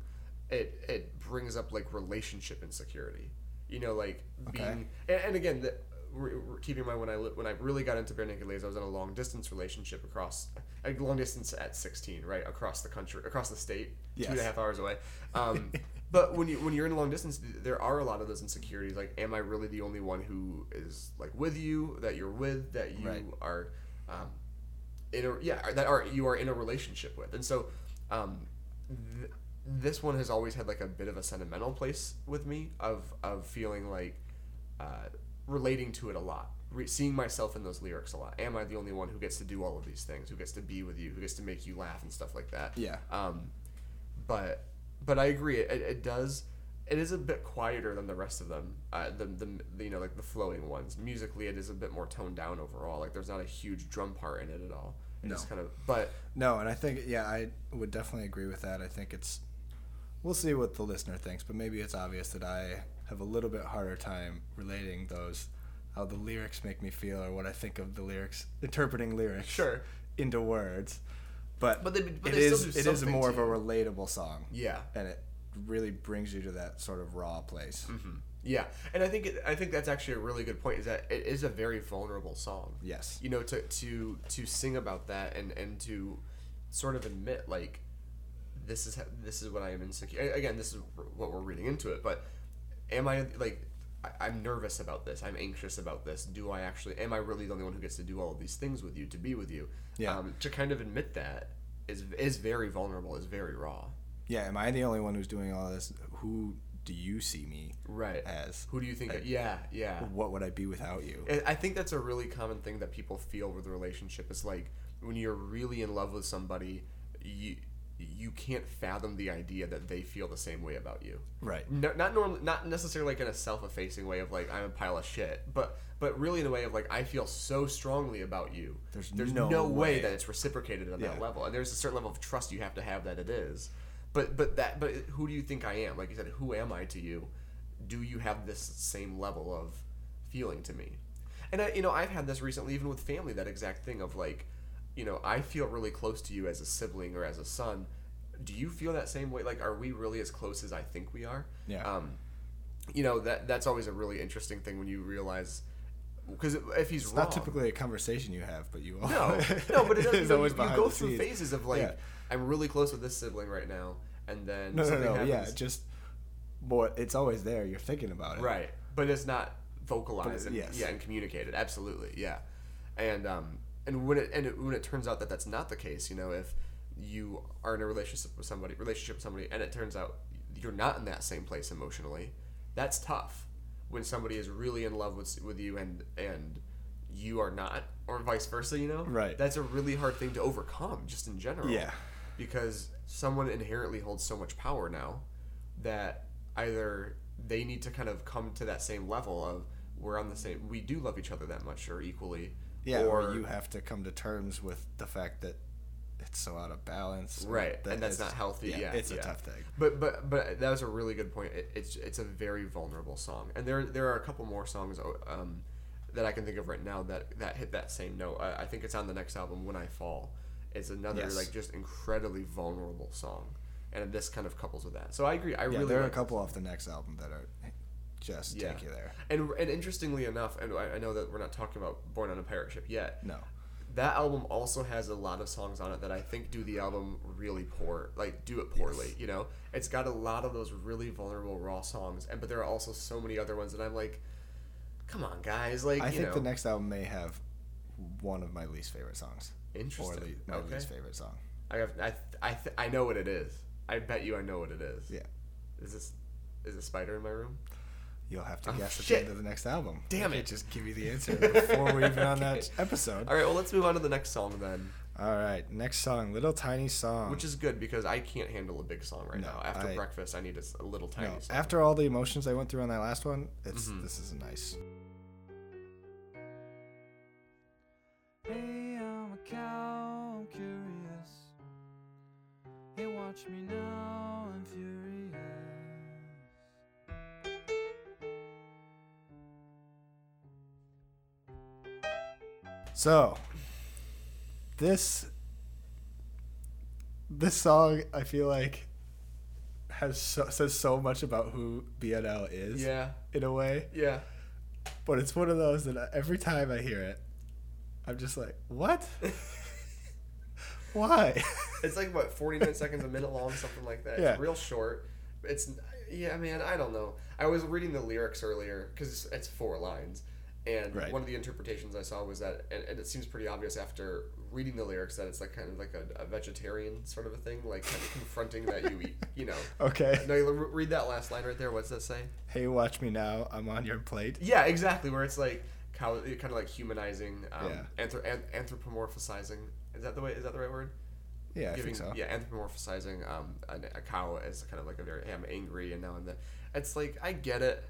it it brings up like relationship insecurity. You know, like Okay. being and, and again, the, keeping in mind when I when I really got into barenaked ladies, I was in a long distance relationship across a long distance at sixteen, right across the country, across the state, two and a Yes. half hours away. Um, but when you when you're in a long distance, there are a lot of those insecurities. Like, am I really the only one who is like with you? That you're with? That you Right. are? Um, in a yeah that are you are in a relationship with. And so um th- this one has always had like a bit of a sentimental place with me of of feeling like uh relating to it a lot Re- seeing myself in those lyrics a lot. Am i the only one who gets to do all of these things who gets to be with you who gets to make you laugh and stuff like that? Yeah. um but but i agree it, it, it does it is a bit quieter than the rest of them uh, the, the, the you know like the flowing ones musically it is a bit more toned down overall like there's not a huge drum part in it at all No. kind of but No, and I think yeah, I would definitely agree with that. I think it's we'll see what the listener thinks, but maybe it's obvious that I have a little bit harder time relating those how the lyrics make me feel or what I think of the lyrics, interpreting lyrics Sure. into words. But But they- but it is it is more of a relatable song. yeah And it really brings you to that sort of raw place. yeah and i think it, i think that's actually a really good point is that it is a very vulnerable song Yes. you know to to to sing about that and and to sort of admit like this is ha- this is what I am insecure again this is what we're reading into it but am I like I- I'm nervous about this I'm anxious about this do I actually am I really the only one who gets to do all of these things with you to be with you Yeah. um, to kind of admit that is is very vulnerable is very raw Yeah, am I the only one who's doing all this? Who do you see me right as? who do you think Like, yeah yeah What would I be without you? I- think that's a really common thing that people feel with a relationship. Is like when you're really in love with somebody, you you can't fathom the idea that they feel the same way about you. Right. No, not normally, not necessarily like in a self-effacing way of like I'm a pile of shit, but but really in a way of like I feel so strongly about you. There's there's no no, way. way. that it's reciprocated on that level, and there's a certain level of trust you have to have that it is. But but that but who do you think I am? Like you said, who am I to you? Do you have this same level of feeling to me? And I, you know, I've had this recently, even with family, that exact thing of like, you know, I feel really close to you as a sibling or as a son. Do you feel that same way? Like, are we really as close as I think we are? Yeah. Um, you know that that's always a really interesting thing when you realize, because if he's It's wrong, not typically a conversation you have, but you no, always, no, but it does. You, know, always you, you go through scenes. phases of like, Yeah. I'm really close with this sibling right now, and then No, no, something no. happens. Yeah, just more. It's always there. You're thinking about it. Right, but it's not vocalized and yes. yeah, and communicated. Absolutely, yeah. And um, and when it and it, when it turns out that that's not the case, you know, if you are in a relationship with somebody, relationship with somebody, and it turns out you're not in that same place emotionally, that's tough. When somebody is really in love with with you and and you are not, or vice versa, you know, Right. That's a really hard thing to overcome, just in general. Yeah. Because someone inherently holds so much power now that either they need to kind of come to that same level of we're on the same. We do love each other that much or equally. Yeah, or, you have to come to terms with the fact that it's so out of balance. right, that and that's not healthy. Yeah, it's yeah. a tough thing. But but but that was a really good point. It, it's it's a very vulnerable song, and there there are a couple more songs um, that I can think of right now that that hit that same note. I, I think it's on the next album, When I Fall. It's another Yes. like just incredibly vulnerable song, and this kind of couples with that. So I agree. I Yeah, really there are a couple off the next album that are just Yeah. take you there. And and interestingly enough, and I, I know that we're not talking about Born on a Pirate Ship yet. No. That album also has a lot of songs on it that I think do the album really poor, like do it poorly. You know, it's got a lot of those really vulnerable raw songs, and but there are also so many other ones that I'm like, come on, guys, like I think know, the next album may have one of my least favorite songs. Or interesting. my okay, least favorite song. I have, I I th- I know what it is. I bet you I know what it is. Yeah. Is this is a spider in my room? You'll have to Oh, guess at the end of the next album. Damn it. just give you the answer before we're even on that episode. All right, well let's move on to the next song then. All right, next song, Little Tiny Song. Which is good because I can't handle a big song right No, now. After I- breakfast, I need a little tiny no, song. after all the emotions I went through on that last one, it's Mhm. this is nice. Cow, I'm curious. Hey, watch me now, I'm furious. So, this this song I feel like has so, says so much about who BNL is yeah, in a way, yeah. but it's one of those that every time I hear it, I'm just like, what? Why? It's like what 49 seconds a minute long, something like that. Yeah. It's real short. It's yeah, man. I don't know. I was reading the lyrics earlier because it's four lines, and Right. one of the interpretations I saw was that, and, and it seems pretty obvious after reading the lyrics that it's like kind of like a, a vegetarian sort of a thing, like kind of confronting that you eat. You know. okay. No, you read that last line right there. What's that say? Hey, watch me now. I'm on your plate. Yeah, exactly. Where it's like cow, kind of like humanizing, um, Yeah. anthro- an- anthropomorphizing. Is that the way? Is that the right word? Yeah, Giving, so. Yeah, anthropomorphizing um, a, a cow as kind of like a very. Hey, I'm angry, and now I'm the. It's like I get it.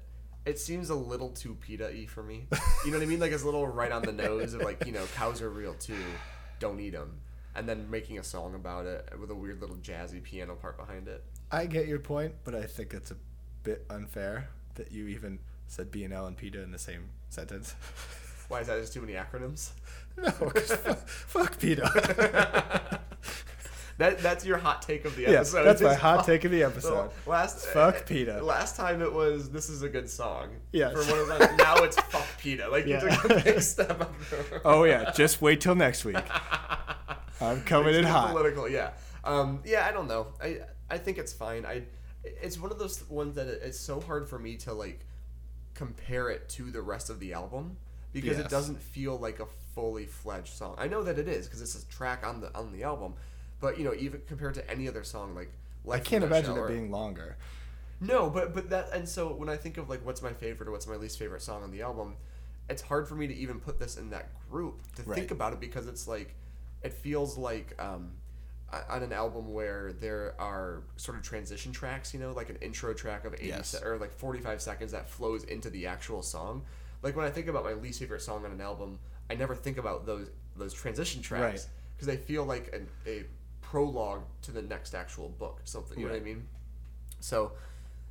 It seems a little too PETA-y for me. You know what I mean? Like it's a little right on the nose of like you know cows are real too, don't eat them, and then making a song about it with a weird little jazzy piano part behind it. I get your point, but I think it's a bit unfair that you even said BNL and L and PETA in the same sentence. Why is that? Just too many acronyms. No, fuck, fuck PETA. That that's your hot take of the Yes, episode. that's my hot take of the episode. So last Fuck PETA. Last time it was this is a good song. Yes. For one of those, now it's fuck PETA. Like Yeah. you took a big step up. oh yeah, just wait till next week. I'm coming in hot. Political, yeah. Um, yeah, I don't know. I I think it's fine. I it's one of those ones that it- it's so hard for me to like compare it to the rest of the album because it doesn't feel like a fully fledged song. I know that it is because it's a track on the on the album, but you know even compared to any other song like I can't imagine it being longer. no, but but that and so when I think of like what's my favorite or what's my least favorite song on the album, it's hard for me to even put this in that group to Right. think about it because it's like it feels like um on an album where there are sort of transition tracks, you know, like an intro track of 80 Yes. se- or like 45 seconds that flows into the actual song. Like when I think about my least favorite song on an album, I never think about those those transition tracks Right. because they feel like an, a prologue to the next actual book, something, you know what I mean? So,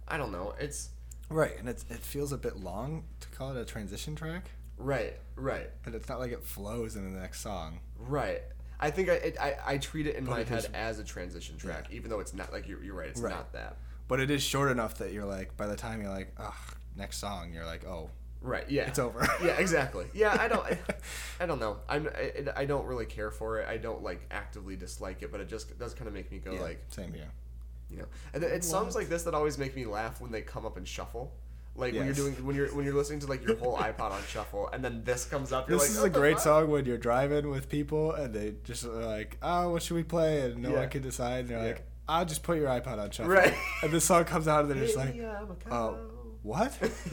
I don't know. It's Right, and it's, it feels a bit long to call it a transition track, right, right, and it's not like it flows in the next song. right. I think I it, I, I treat it in But my it head is- as a transition track, even though it's not like you're, you're right. It's Right. not that. But it is short enough that you're like, by the time you're like, ugh, next song, you're like, oh, Right. Yeah. It's over. yeah. Exactly. Yeah. I don't. I, I don't know. I'm. I, I don't really care for it. I don't like actively dislike it, but it just does kind of make me go yeah, like, same here. you know. And it's songs like this that always make me laugh when they come up and shuffle. Like when you're doing when you're when you're listening to like your whole iPod on shuffle, and then this comes up. You're This like, is a great fuck?" song when you're driving with people and they just are like, oh, what should we play? And no Yeah. one can decide. And they're Yeah. like, I'll just put your iPod on shuffle. Right. And this song comes out and they're just like, a oh, what?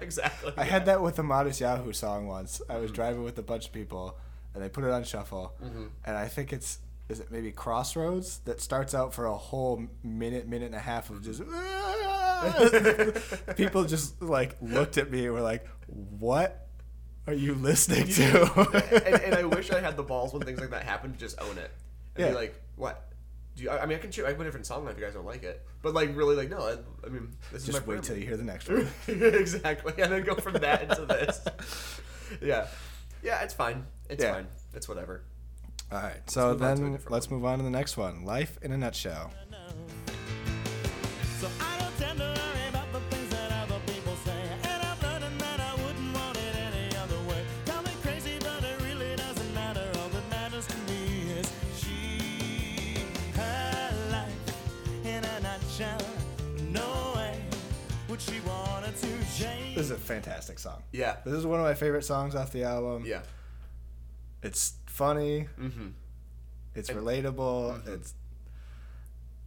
exactly. I had that with the Modest Yahoo song once. I Mm-hmm. was driving with a bunch of people, and they put it on shuffle. Mm-hmm. And I think it's is it maybe Crossroads that starts out for a whole minute, minute and a half of just. "Ah!" Ah! people just like looked at me and were like, "What are you listening to?" and, and I wish I had the balls when things like that happen to just own it and Yeah. be like, "What? Do you, I I mean, I can choose. I have a different song if you guys don't like it, but like really, like no. I, I mean, this is just my wait till you hear the next one. exactly, and then go from that into this. Yeah, yeah, it's fine. It's Yeah. fine. It's whatever. All right, so move on then let's move on to the next one. Life in a nutshell. So I is a fantastic song. Yeah, This is one of my favorite songs off the album. yeah. It's funny. Mm-hmm. It's And- relatable. Mhm. It's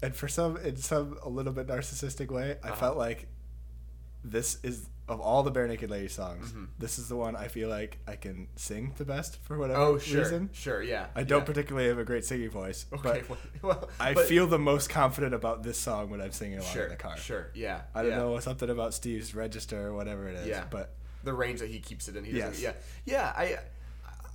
and for some in some a little bit narcissistic way, I Uh-huh. felt like this is of all the Barenaked Ladies songs, Mhm. this is the one I feel like I can sing the best for whatever Oh, sure, reason. sure, yeah. I don't yeah. particularly have a great singing voice, Okay, but well, I but- feel the most confident about this song when I'm singing along sure, in the car. sure, yeah. I don't yeah. know something about Steve's register or whatever it is, Yeah. but the range that he keeps it in. He Yes. yeah, yeah. I,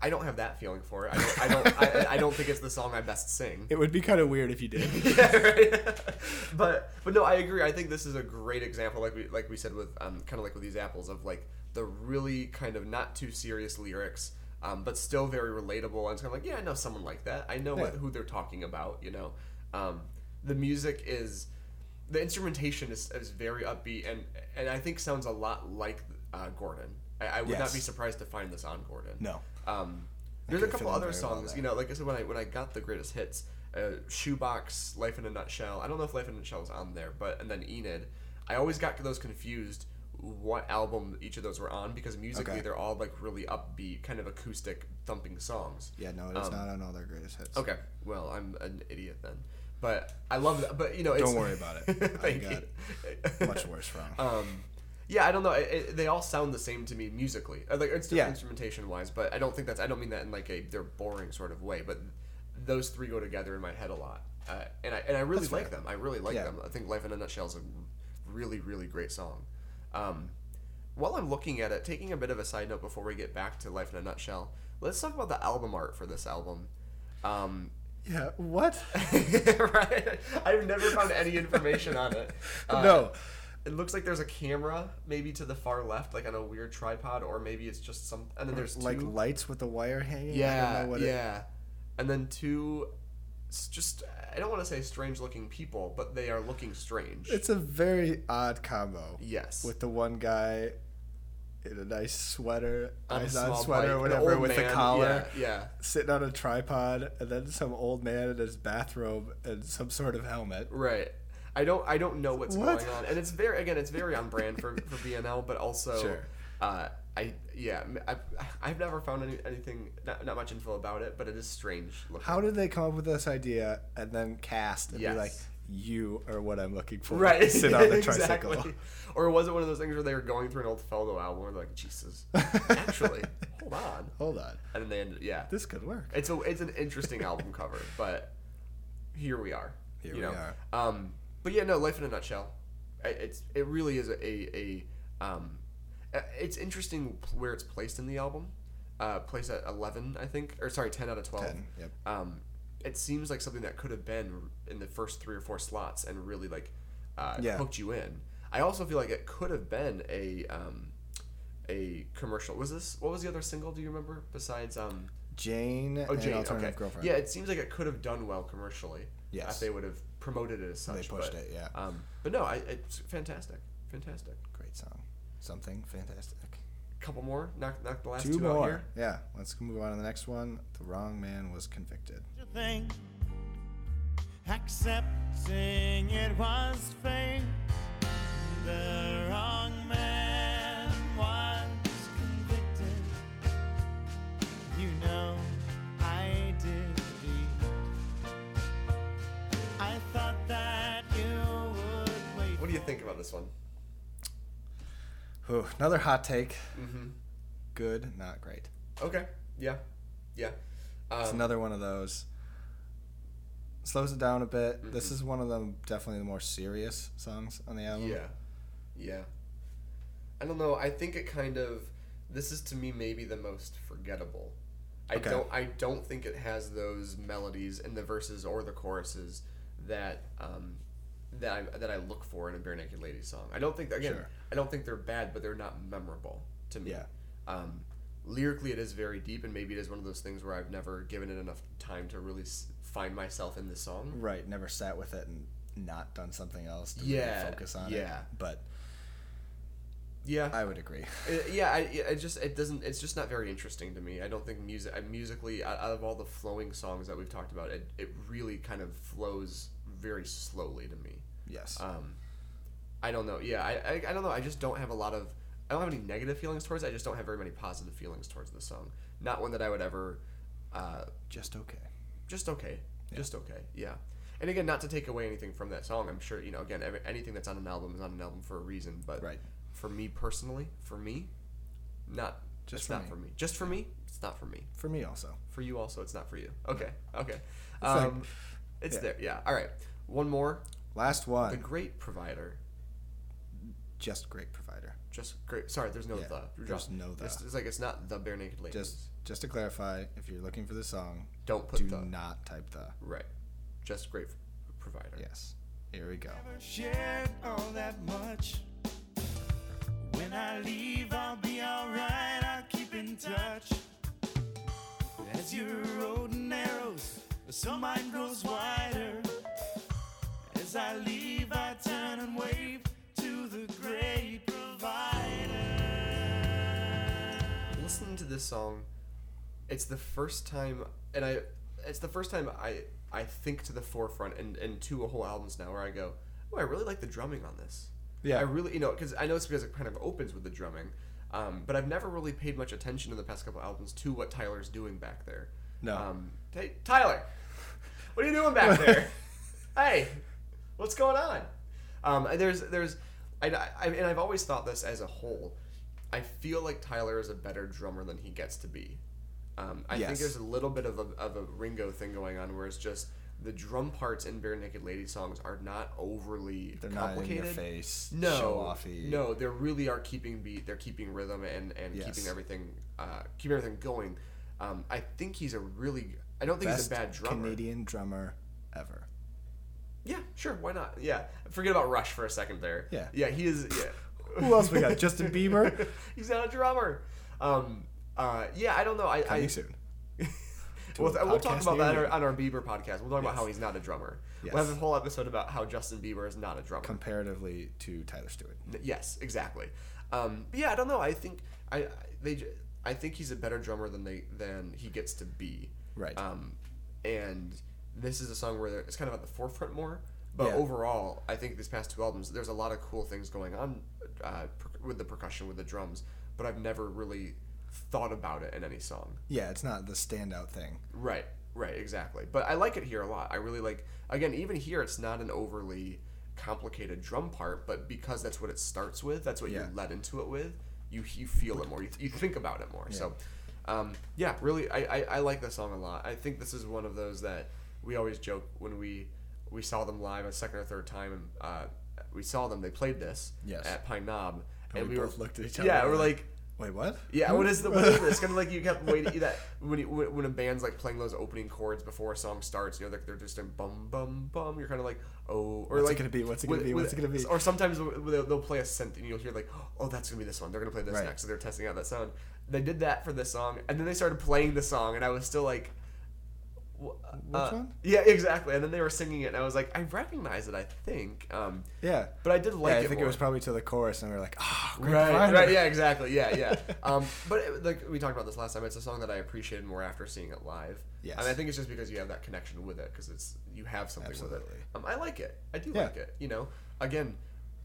I don't have that feeling for it. I don't. I don't. I, I don't think it's the song I best sing. it would be kind of weird if you did. yeah, right. but but no, I agree. I think this is a great example, like we like we said with um, kind of like with these apples of like the really kind of not too serious lyrics, um, but still very relatable. And it's kind of like, yeah, I know someone like that. I know what, who they're talking about. You know, um, the music is the instrumentation is, is very upbeat and and I think sounds a lot like uh, Gordon. I, I would not be surprised to find this on Gordon. No. Um, there's a couple other well songs, you know, like I said when I when I got the greatest hits, uh, Shoebox, Life in a Nutshell. I don't know if Life in a Nutshell was on there, but and then Enid. I always got those confused what album each of those were on because musically Okay. they're all like really upbeat, kind of acoustic thumping songs. Yeah, no, it's Um, not on all their greatest hits. Okay, well I'm an idiot then, but I love that. But you know, it's, Don't worry about it. I Thank got you. Much worse wrong. Um, yeah, I don't know. It, it, they all sound the same to me musically, Uh, like it's Yeah. instrumentation wise. But I don't think that's. I don't mean that in like a they're boring sort of way. But those three go together in my head a lot, uh, and I and I really That's like fair. them. I really like Yeah. them. I think Life in a Nutshell is a really really great song. Um, while I'm looking at it, taking a bit of a side note before we get back to Life in a Nutshell, let's talk about the album art for this album. Um, yeah, what? right? I've never found any information on it. Uh, no. It looks like there's a camera maybe to the far left, like on a weird tripod, or maybe it's just some. And then there's like two, lights with the wire hanging. I yeah, don't know what it- yeah, and then two. Just I don't want to say strange looking people, but they are looking strange. it's a very odd combo. yes, With the one guy in a nice sweater, On a nice on sweater or bike, whatever, with man, collar, Yeah, yeah, sitting on a tripod, and then some old man in his bathrobe and some sort of helmet. right. I don't I don't know what's What? going on, and it's very again it's very on brand for for BNL, but also Sure. uh, I yeah I I've never found any, anything not, not much info about it, but it is strange. Looking. How did they come up with this idea and then cast and Yes. be like, "You are what I'm looking for"? right Sit on the tricycle. exactly. Or was it one of those things where they were going through an old Feldo album they're like, Jesus, actually, hold on, Hold on, and then they ended, yeah. this could work. It's a it's an interesting album cover, but here we are. Here you we know? are. Um, but yeah, no, life in a nutshell. It's it really is a a, um, it's interesting where it's placed in the album. Uh, placed at eleven, I think, or sorry, ten out of twelve. 10, yep. Um, it seems like something that could have been in the first three or four slots and really like uh, Yeah. hooked you in. I also feel like it could have been a um, a commercial. Was this what was the other single? Do you remember besides um, Jane, Oh, and Jane. alternative Okay. girlfriend. Yeah, it seems like it could have done well commercially. Yes. If they would have promoted it as such. They pushed but, it, yeah. Um, but no, I, it's fantastic. Fantastic. Great song. Something fantastic. A Couple more. Knock, knock the last Two two, out more. here. Yeah, let's move on to the next one. The wrong man was convicted. you think accepting it was fate the wrong man was think about this one? Whew, another hot take. Mm-hmm. Good, not great. Okay. Yeah. Yeah. Um, It's another one of those. Slows it down a bit. This Mhm. is one of them, definitely the more serious songs on the album. Yeah. Yeah. I don't know. I think it kind of this is to me maybe the most forgettable. I Okay. don't I don't think it has those melodies in the verses or the choruses that um that I that I look for in a barenaked lady song. I don't think again Sure. I don't think they're bad, but they're not memorable to me. Yeah. Um, lyrically, it is very deep, and maybe it is one of those things where I've never given it enough time to really s- find myself in the song. Right. Never sat with it and not done something else to Yeah, really focus on yeah. it. But Yeah, I would agree. Uh, yeah, I, it just it doesn't. It's just not very interesting to me. I don't think music musically out out of all the flowing songs that we've talked about, it, it really kind of flows very slowly to me. Yes. Um, I don't know. Yeah, I, I, I don't know. I just don't have a lot of. I don't have any negative feelings towards it. I just don't have very many positive feelings towards the song. Not one that I would ever. Uh, Just okay. just okay. Yeah. Just okay. Yeah. And again, not to take away anything from that song. I'm sure you know. Again, every, anything that's on an album is on an album for a reason. But Right. for me personally, for me, not Just it's for not me. for me. Just for me, it's not for me. For me also. For you also, it's not for you. Okay. Okay. like- Um, it's yeah. there. Yeah. All right. One more. Last one. The great provider. just great provider. Just great. Sorry, there's no Yeah, the. there's no the. It's, it's like it's not the barenaked ladies. Just just to clarify, if you're looking for the song, don't put do the not type the. right. Just great provider. Yes. Here we go. Never shared all that much. When I leave, I'll be alright. I'll keep in touch. As your road narrows, so mine grows wider. As I leave, I turn and wave to the great provider. listening to this song, it's the first time, and I, it's the first time I I think to the forefront and and to a whole albums now where I go, oh, I really like the drumming on this. Yeah. I really, you know, because I know it's because it kind of opens with the drumming, um, but I've never really paid much attention in the past couple albums to what Tyler's doing back there. No. Um, hey, Tyler, what are you doing back there? hey, what's going on? Um, there's, there's, I, I, and I've always thought this as a whole. I feel like Tyler is a better drummer than he gets to be. Um, I think there's a little bit of a, of a Ringo thing going on where it's just the drum parts in Barenaked Lady songs are not overly They're not in complicated. your face. No, Show offy. no, they really are keeping beat. They're keeping rhythm and and Yes. keeping everything uh, keeping everything going. Um, I think he's a really. I don't think Best he's a bad drummer. Canadian drummer ever. Yeah, sure. Why not? Yeah. Forget about Rush for a second there. Yeah. Yeah, he is. Yeah. Who else we got? Justin Bieber. he's not a drummer. Um. Uh. Yeah. I don't know. I. Coming I soon. We'll, we'll talk about that on our, you. on our Bieber podcast. We'll talk about how he's not a drummer. Yes. We'll have a whole episode about how Justin Bieber is not a drummer. Comparatively to Tyler Stewart. Yes, exactly. Um, but yeah, I don't know. I think I I- they I think he's a better drummer than they than he gets to be. Right. Um, and this is a song where it's kind of at the forefront more. But Yeah. overall, I think these past two albums, there's a lot of cool things going on uh, per- with the percussion, with the drums. But I've never really thought about it in any song. Yeah, it's not the standout thing. Right, right, exactly. But I like it here a lot. I really like. Again, even here, it's not an overly complicated drum part, but because that's what it starts with, that's what Yeah. you're led into it with. You you feel it more. You, you think about it more. So, um, yeah, really, I, I I like the song a lot. I think this is one of those that we always joke when we we saw them live a second or third time, and uh, we saw them. They played this Yes. at Pine Knob, And we both looked at each other Yeah, we're we're like. Wait, what? Yeah, what is the what is this? Kind of like you kept waiting that when you, when a band's like playing those opening chords before a song starts, you know, they're, they're just in bum bum bum. You're kind of like, oh, or What's it gonna be? What's it gonna be? What's it gonna be? Or sometimes they'll, they'll play a synth and you'll hear like, oh, that's gonna be this one. They're gonna play this Right. next. So they're testing out that sound. They did that for this song, and then they started playing the song, and I was still like. Which uh, one? Yeah, exactly. And then they were singing it, and I was like, I recognize it. I think, um, Yeah. but I did like yeah, it. I think more. it was probably to the chorus, and we were like, ah, great right, provider." right, yeah, exactly, yeah, yeah. um, but it, like we talked about this last time, it's a song that I appreciated more after seeing it live. Yes. and I think it's just because you have that connection with it, because it's you have something with it. Um, I like it. I do Yeah. like it. You know, again,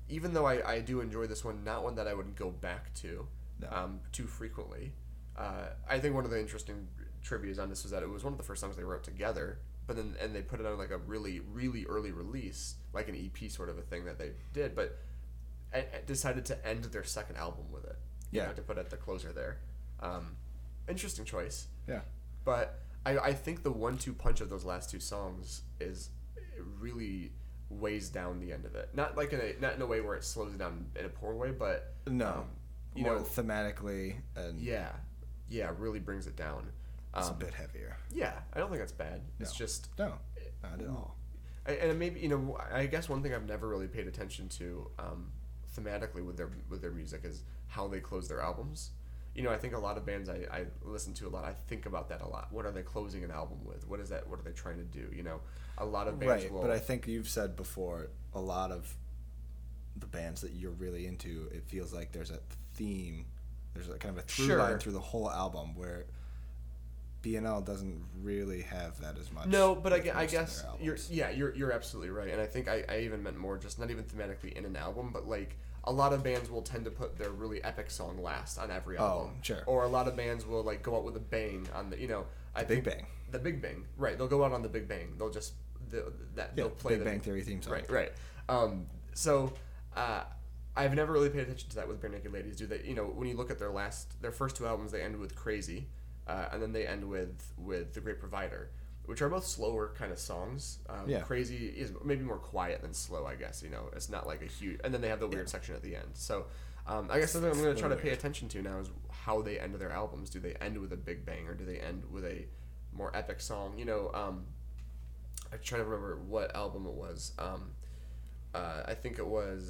even though I, I do enjoy this one, not one that I would go back to No. um, too frequently. Uh, I think one of the interesting trivia's on this was that it was one of the first songs they wrote together, but then and they put it on like a really really early release, like an EP sort of a thing that they did, but and, and decided to end their second album with it. You Yeah. know, to put at the closer there. Um, interesting choice, Yeah. but I, I think the one-two punch of those last two songs is really weighs down the end of it. Not like in a not in a way where it slows it down in a poor way, but No, um, you more know, thematically and yeah, yeah, really brings it down. It's a Um, bit heavier. yeah, I don't think that's bad. It's just No, not at all. I- and maybe you know I guess one thing I've never really paid attention to um, thematically with their with their music is how they close their albums. You know, I think a lot of bands I, I listen to a lot. I think about that a lot. What are they closing an album with? What is that? What are they trying to do? You know, a lot of bands Right, will. but I think you've said before a lot of the bands that you're really into. It feels like there's a theme. There's a kind of a through Sure. line through the whole album where BNL doesn't really have that as much. no, but I, I guess you're yeah you're you're absolutely right, and I think I, I even meant more just not even thematically in an album, but like a lot of bands will tend to put their really epic song last on every album. Oh, album. sure. Or a lot of bands will like go out with a bang on the you know I Big Bang. The Big Bang, right? They'll go out on the Big Bang. They'll just the, that Yeah, they'll play the Big the Bang Theory theme song. Right, right. Um, so uh, I've never really paid attention to that with Barenaked Ladies. Do they? You know, when you look at their last, their first two albums, they end with Crazy, uh, and then they end with with The Great Provider, which are both slower kind of songs. Um, Yeah. Crazy is maybe more quiet than slow, I guess. You know, it's not like a huge. And then they have the weird section at the end. So. Um, I guess something I'm going to try to pay attention to now is how they end their albums. Do they end with a big bang or do they end with a more epic song? You know, um, I'm trying to remember what album it was. Um, uh, I think it was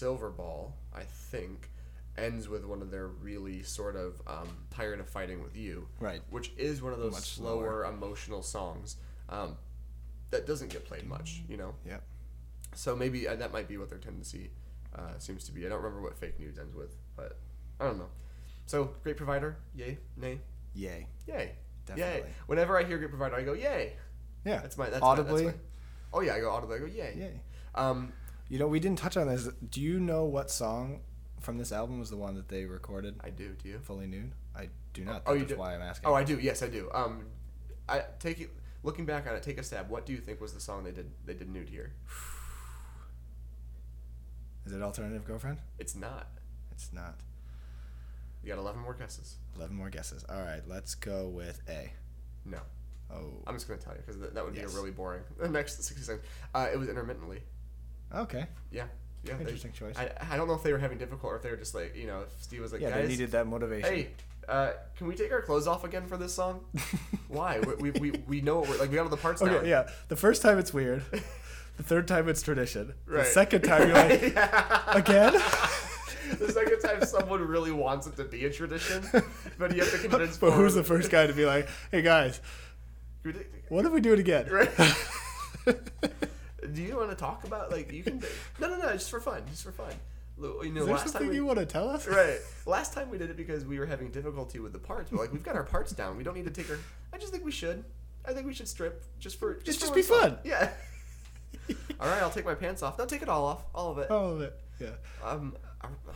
Silverball. I think ends with one of their really sort of um, tired of fighting with you, Right. Which is one of those Much slower, emotional songs um, that doesn't get played much. You know, Yep. so maybe uh, that might be what their tendency uh, seems to be. I don't remember what Fake Nudes ends with, but I don't know. So great provider, yay, nay, Yay. yay, yay. Whenever I hear great provider, I go yay. Yeah. That's my that's audibly. My, that's my, oh yeah, I go audibly. I go yay. Yay. Um, You know, we didn't touch on this. Do you know what song from this album was the one that they recorded I do. Do you? fully nude? I do not. Oh, you That's do. why I'm asking. Oh, I do. Yes, I do. Um, I take it. Looking back on it, take a stab. What do you think was the song they did? They did nude here. Is it Alternative Girlfriend? It's not. It's not. You got eleven more guesses. 11 more guesses. All right, let's go with A. No, Oh. I'm just gonna tell you because th- that would Yes. be a really boring. The next sixty seconds. Uh, it was intermittently. Okay. Yeah. Yeah. they- Interesting choice. I, I don't know if they were having difficult or if they were just like you know if Steve was like yeah, guys they needed that motivation. hey uh, can we take our clothes off again for this song? Why? We, we, we, we know what we're like. We got all the parts Okay, down. yeah. The first time it's weird. The third time it's tradition. Right. The second time you're like, again? the second time someone really wants it to be a tradition, but you have to convince. but who's the first guy to be like, hey guys, what if we do it again? Right. Do you want to talk about like you can? No, no, no. Just for fun. Just for fun. You know, Is there something we, you want to tell us? right. Last time we did it because we were having difficulty with the parts. But like we've got our parts down. We don't need to take our. I just think we should. I think we should strip just for just, Just- for just be fun. Yeah. all right, I'll take my pants off. No, take it all off. All of it. All of it. Yeah. Um.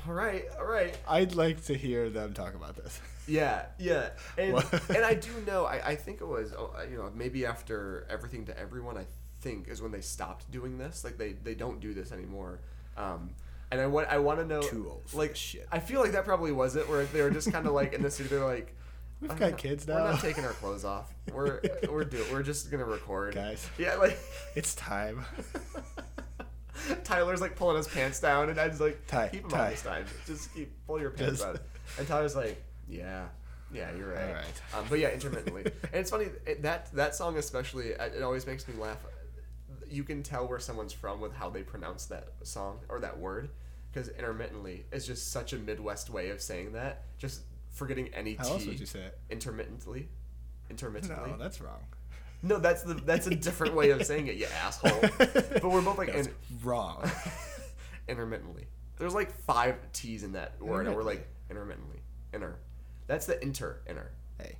All right. All right. I'd like to hear them talk about this. Yeah, yeah, and and I do know. I, I think it was oh, you know maybe after everything to everyone. I think is when they stopped doing this. Like they they don't do this anymore. Um, and I want I want to know Too old like shit. I feel like that probably was it where they were just kind of like in the studio they're like. We've got not- kids now. We're not taking our clothes off. We're we're do we're just gonna record, Guys. Yeah, like It's time. Tyler's like pulling his pants down, and I just like Ty, keep them Ty. on this time. Just keep pull your pants on. And Tyler's like, yeah, yeah, you're right. Um, but yeah, intermittently, and it's funny it, that that song especially. It always makes me laugh. You can tell where someone's from with how they pronounce that song or that word, because intermittently is just such a Midwest way of saying that. Just forgetting any How T. else would you say it? Intermittently. Intermittently. No, that's wrong. No, that's the that's a different way of saying it, you asshole. But we're both like in, wrong. intermittently. There's like five T's in that word, and we're like intermittently. Inter. That's the inter inner. Hey.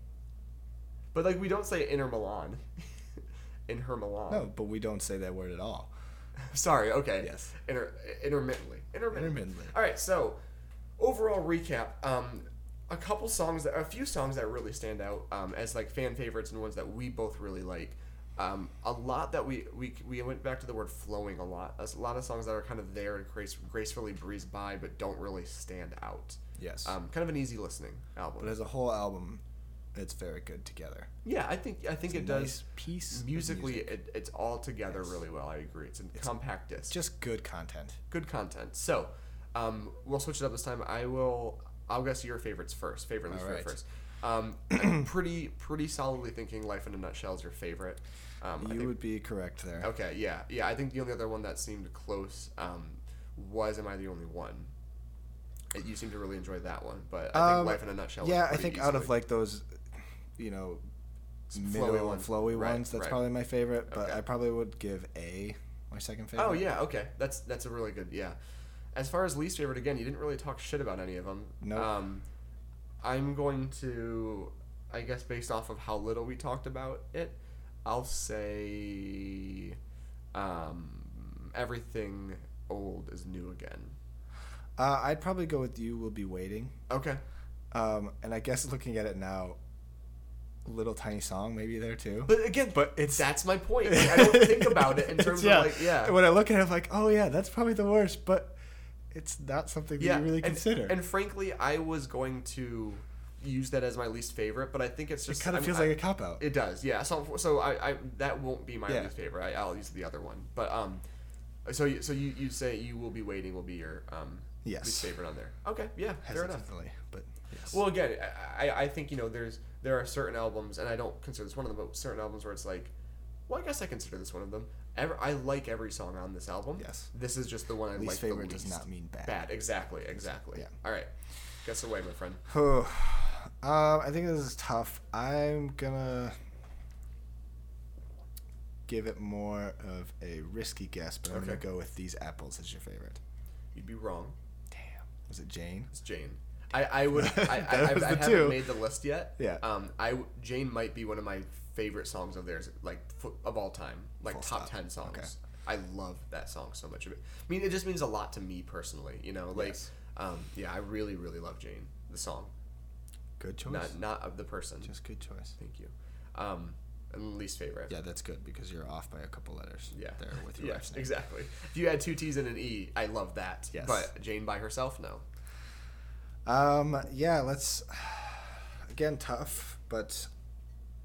But like we don't say inner Milan. In her Milan. No, but we don't say that word at all. Sorry. Okay. Yes. Inter intermittently. Intermittently. Intermittently. All right. So overall recap. Um, a couple songs that a few songs that really stand out um, as like fan favorites and ones that we both really like. Um, a lot that we, we we went back to the word flowing a lot. There's a lot of songs that are kind of there and grace, gracefully breeze by, but don't really stand out. Yes. Um, kind of an easy listening album. but as a whole album, it's very good together. Yeah, I think I think It's it a does. nice piece musically, music. it, it's all together Yes. really well. I agree. It's a It's compact disc. Just good content. good content. So, um, we'll switch it up this time. I will. I'll guess your favorites first. Favorite, least Alright. first. Um, I'm pretty, pretty solidly thinking "Life in a Nutshell" is your favorite. Um, I you think- would be correct there. Okay, yeah, yeah. I think the only other one that seemed close um, was "Am I the Only One?" You seem to really enjoy that one, but I think Um, "Life in a Nutshell." Yeah, I think out of like those, you know, middle flowy ones. flowy Right, ones, that's right. probably my favorite. But Okay. I probably would give A my second favorite. Oh yeah, okay. That's that's a really good yeah. As far as least favorite, again, you didn't really talk shit about any of them. Nope. Um, I'm going to, I guess, based off of how little we talked about it, I'll say, um, everything old is new again. Uh, I'd probably go with You Will Be Waiting. Okay. Um, and I guess looking at it now, Little Tiny Song maybe there too. But again, But it's- that's my point. Like, I don't think about it in terms of like yeah. When I look at it, I'm like, oh yeah, that's probably the worst. But it's not something that yeah, you really and, consider. And frankly, I was going to use that as my least favorite, but I think it's it just kind of I'm- feels I- like a cop out. It does, yeah. So, so I, I that won't be my Yeah. least favorite. I, I'll use the other one. But um, so you, so you, you say you will be waiting will be your um Yes. least favorite on there. Okay, yeah, fair enough. Well, again, I, I think you know there's there are certain albums, and I don't consider this one of them, but certain albums where it's like, well, I guess I consider this one of them. Ever, I like every song on this album. Yes. This is just the one I Least like favorite the does not mean bad. Bad, exactly, exactly. Yeah. All right, guess away, my friend. um, I think this is tough. I'm gonna give it more of a risky guess, but I'm Okay. gonna go with these apples as your favorite. You'd be wrong. Damn. Was it Jane? It's Jane. I, I would I, I, I, I haven't two. made the list yet. Yeah. Um. I Jane might be one of my favorite songs of theirs, like of all time, like Full top stop. ten songs. Okay. I love that song so much of it. I mean, it just means a lot to me personally. You know, like, Yes. um, yeah, I really, really love Jane, the song, Good choice. not not of the person. Just good choice. Thank you. Um, and least favorite. Yeah, that's good because you're off by a couple letters. Yeah. There with your name. exactly. If you had two T's and an E, I love that. Yes. But Jane by herself, no. Um, yeah, let's again tough, but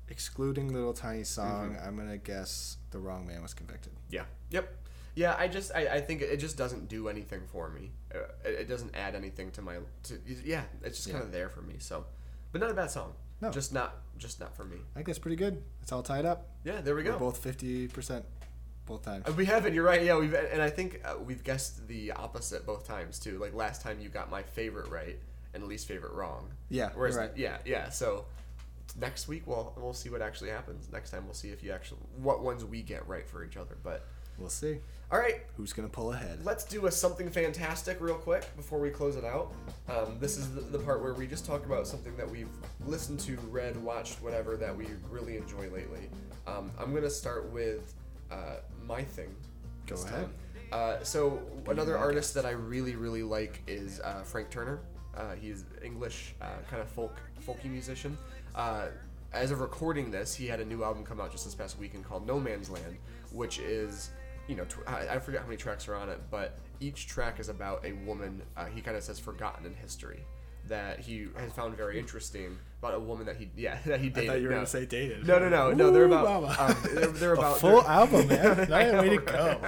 excluding little tiny song, Mm-hmm. I'm gonna guess the wrong man was convicted. Yeah. Yep. Yeah, I just I, I think it just doesn't do anything for me. Uh, it, it doesn't add anything to my to yeah. It's just Yeah. kind of there for me. So, but not a bad song. No. Just not just not for me. I think that's pretty good. It's all tied up. Yeah. There we We're go. both fifty percent, both times. Uh, we haven't. You're right. Yeah. We've and I think uh, we've guessed the opposite both times too. Like last time you got my favorite right and least favorite wrong. Yeah, Whereas right. yeah yeah. So next week we'll we'll see what actually happens. Next time we'll see if you actually what ones we get right for each other. But We'll see all right. who's gonna pull ahead. Let's do a something fantastic real quick before we close it out. Um, this is the, the part where we just talk about something that we've listened to, read, watched, whatever that we really enjoy lately. Um, I'm gonna start with uh, my thing. Go ahead. Uh, so another artist that I really really like is uh, Frank Turner. Uh, he's English uh, kind of folk folky musician. Uh, as of recording this, he had a new album come out just this past weekend called No Man's Land, which is you know, tw- I, I forget how many tracks are on it, but each track is about a woman. Uh, he kind of says forgotten in history that he has found very interesting about a woman that he yeah that he I dated. thought you were no. gonna say dated. No, no, no, no. They're about. Um, they're, they're A full they're- album, man. I Nice way know, to go.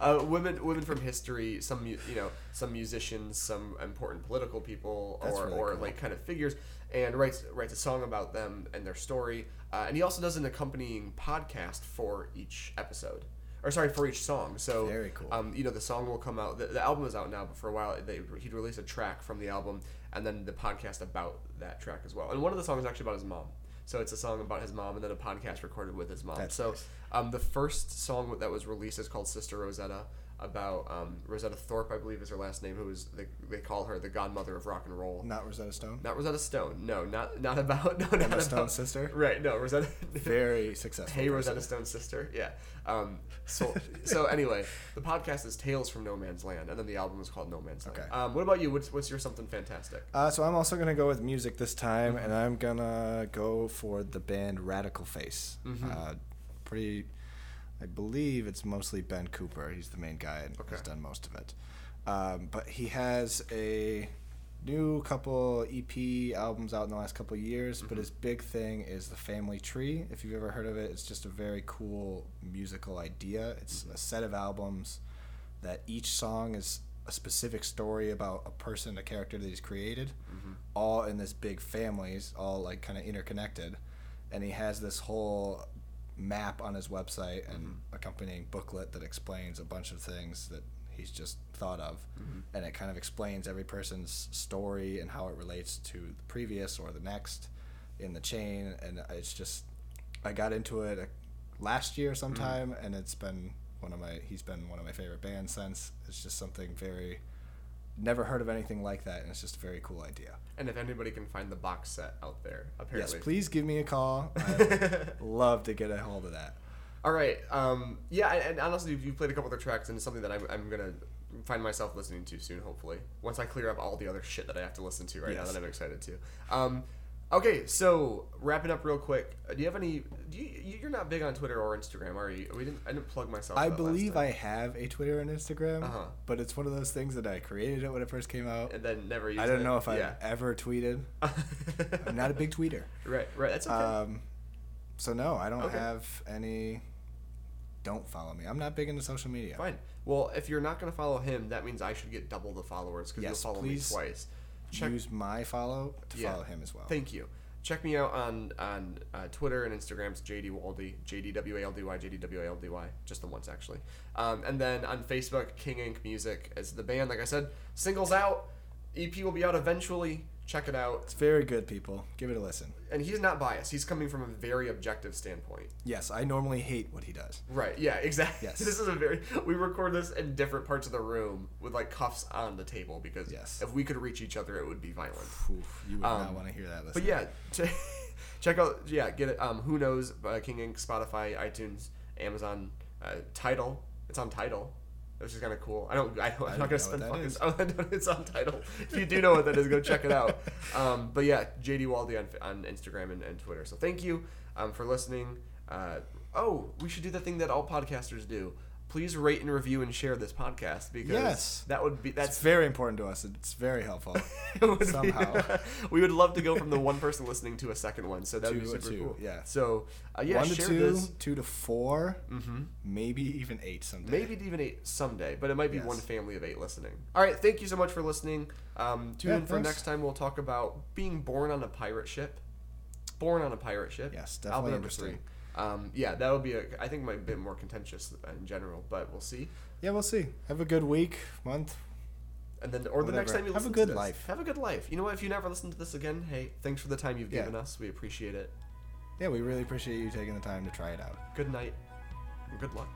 uh, women, women from history. Some you know, some musicians, some important political people, That's or really or cool. like kind of figures, and writes writes a song about them and their story. Uh, and he also does an accompanying podcast for each episode. Or sorry, for each song. So Very cool. Um, you know, the song will come out. The, the album is out now, but for a while they, he'd release a track from the album, and then the podcast about that track as well. And one of the songs is actually about his mom. So it's a song about his mom, and then a podcast recorded with his mom. That's so nice. um, the first song that was released is called Sister Rosetta, about um, Rosetta Tharpe, I believe is her last name, who is they, they call her the godmother of rock and roll. Not Rosetta Stone. Not Rosetta Stone. No, not not about no, not Emma about Stone's sister. Right. No, Rosetta. Very successful. Hey, person. Rosetta Stone's sister. Yeah. Um, so, so anyway, the podcast is Tales from No Man's Land, and then the album is called No Man's Land. Okay. Um, what about you? What's, what's your something fantastic? Uh, so I'm also gonna go with music this time, Mm-hmm. and I'm gonna go for the band Radical Face. Mhm. Uh, pretty, I believe it's mostly Ben Cooper. He's the main guy and Okay. has done most of it. Um, but he has a new couple EP albums out in the last couple years, Mm-hmm. but his big thing is the Family Tree. If you've ever heard of it, it's just a very cool musical idea. It's Mm-hmm. a set of albums that each song is a specific story about a person, a character that he's created, Mm-hmm. all in this big families, all like kind of interconnected. And he has this whole map on his website and Mm-hmm. accompanying booklet that explains a bunch of things that he's just thought of Mm-hmm. and it kind of explains every person's story and how it relates to the previous or the next in the chain and it's just i got into it uh, last year sometime Mm-hmm. and it's been one of my he's been one of my favorite bands since it's just something very never heard of anything like that and it's just a very cool idea And if anybody can find the box set out there, apparently. yes please give me a call i'd love to get a hold of that All right. Um, yeah, and, honestly, you played a couple other tracks, and it's something that I'm, I'm gonna find myself listening to soon. Hopefully, once I clear up all the other shit that I have to listen to right now that I'm excited to. Um, okay, so wrapping up real quick. uh, Do you have any? Do you, you- you're not big on Twitter or Instagram, are you? We didn't. I didn't plug myself. I believe. I have a Twitter and Instagram, Uh-huh. but it's one of those things that I created it when it first came out. And then never. Used I don't it. know if yeah. ever tweeted. I'm not a big tweeter. right. Right. That's okay. Um, so no, I don't Okay. have any. Don't follow me. I'm not big into social media. Fine. Well, if you're not gonna follow him, that means I should get double the followers because Yes, you'll follow please me twice. Check. Use my follow to Yeah. follow him as well. Thank you. Check me out on on uh, Twitter and Instagram. It's JD Waldy, J D W A L D Y, J D W A L D Y, just the once actually. Um, and then on Facebook, King Ink Music is the band. Like I said, singles out. EP will be out eventually. Check it out. It's very good, people. Give it a listen. And he's not biased. He's coming from a very objective standpoint. Yes, I normally hate what he does. Right. Yeah. Exactly. Yes. This is a very. We record this in different parts of the room with like cuffs on the table because Yes. if we could reach each other, it would be violent. Oof, you would Um, not want to hear that. But yeah, ch- check out yeah, get it. Um, who knows? Uh, King Ink, Spotify, iTunes, Amazon, uh, Tidal. It's on Tidal, which is kind of cool. I don't. I don't I'm I not gonna spend fucking. Oh, it's on Tidal. If you do know what that is, go check it out. Um, but yeah, JD Waldy on, on Instagram and, and Twitter. So thank you um, for listening. Uh, oh, we should do the thing that all podcasters do. Please rate and review and share this podcast because Yes. that would be That's that's very important to us. It's very helpful. it would be- Somehow. we would love to go from the one person listening to a second one, so that would be super two, cool. yeah. So uh, yeah, One to two, this. two to 4 Mm-hmm. maybe even eight someday. Maybe even eight someday, but it might be Yes. one family of eight listening. All right, thank you so much for listening. Um, tune Yeah, in for thanks. next time. We'll talk about being born on a pirate ship. Born on a pirate ship. Yes, definitely interesting. three. Um, yeah, that would be a. I think might be a bit more contentious in general, but we'll see. Yeah, we'll see. Have a good week, month. And then, or the next time you Have a good life. Have a good life. You know what? If you never listen to this again, hey, thanks for the time you've Yeah. given us. We appreciate it. Yeah, we really appreciate you taking the time to try it out. Good night. Good luck.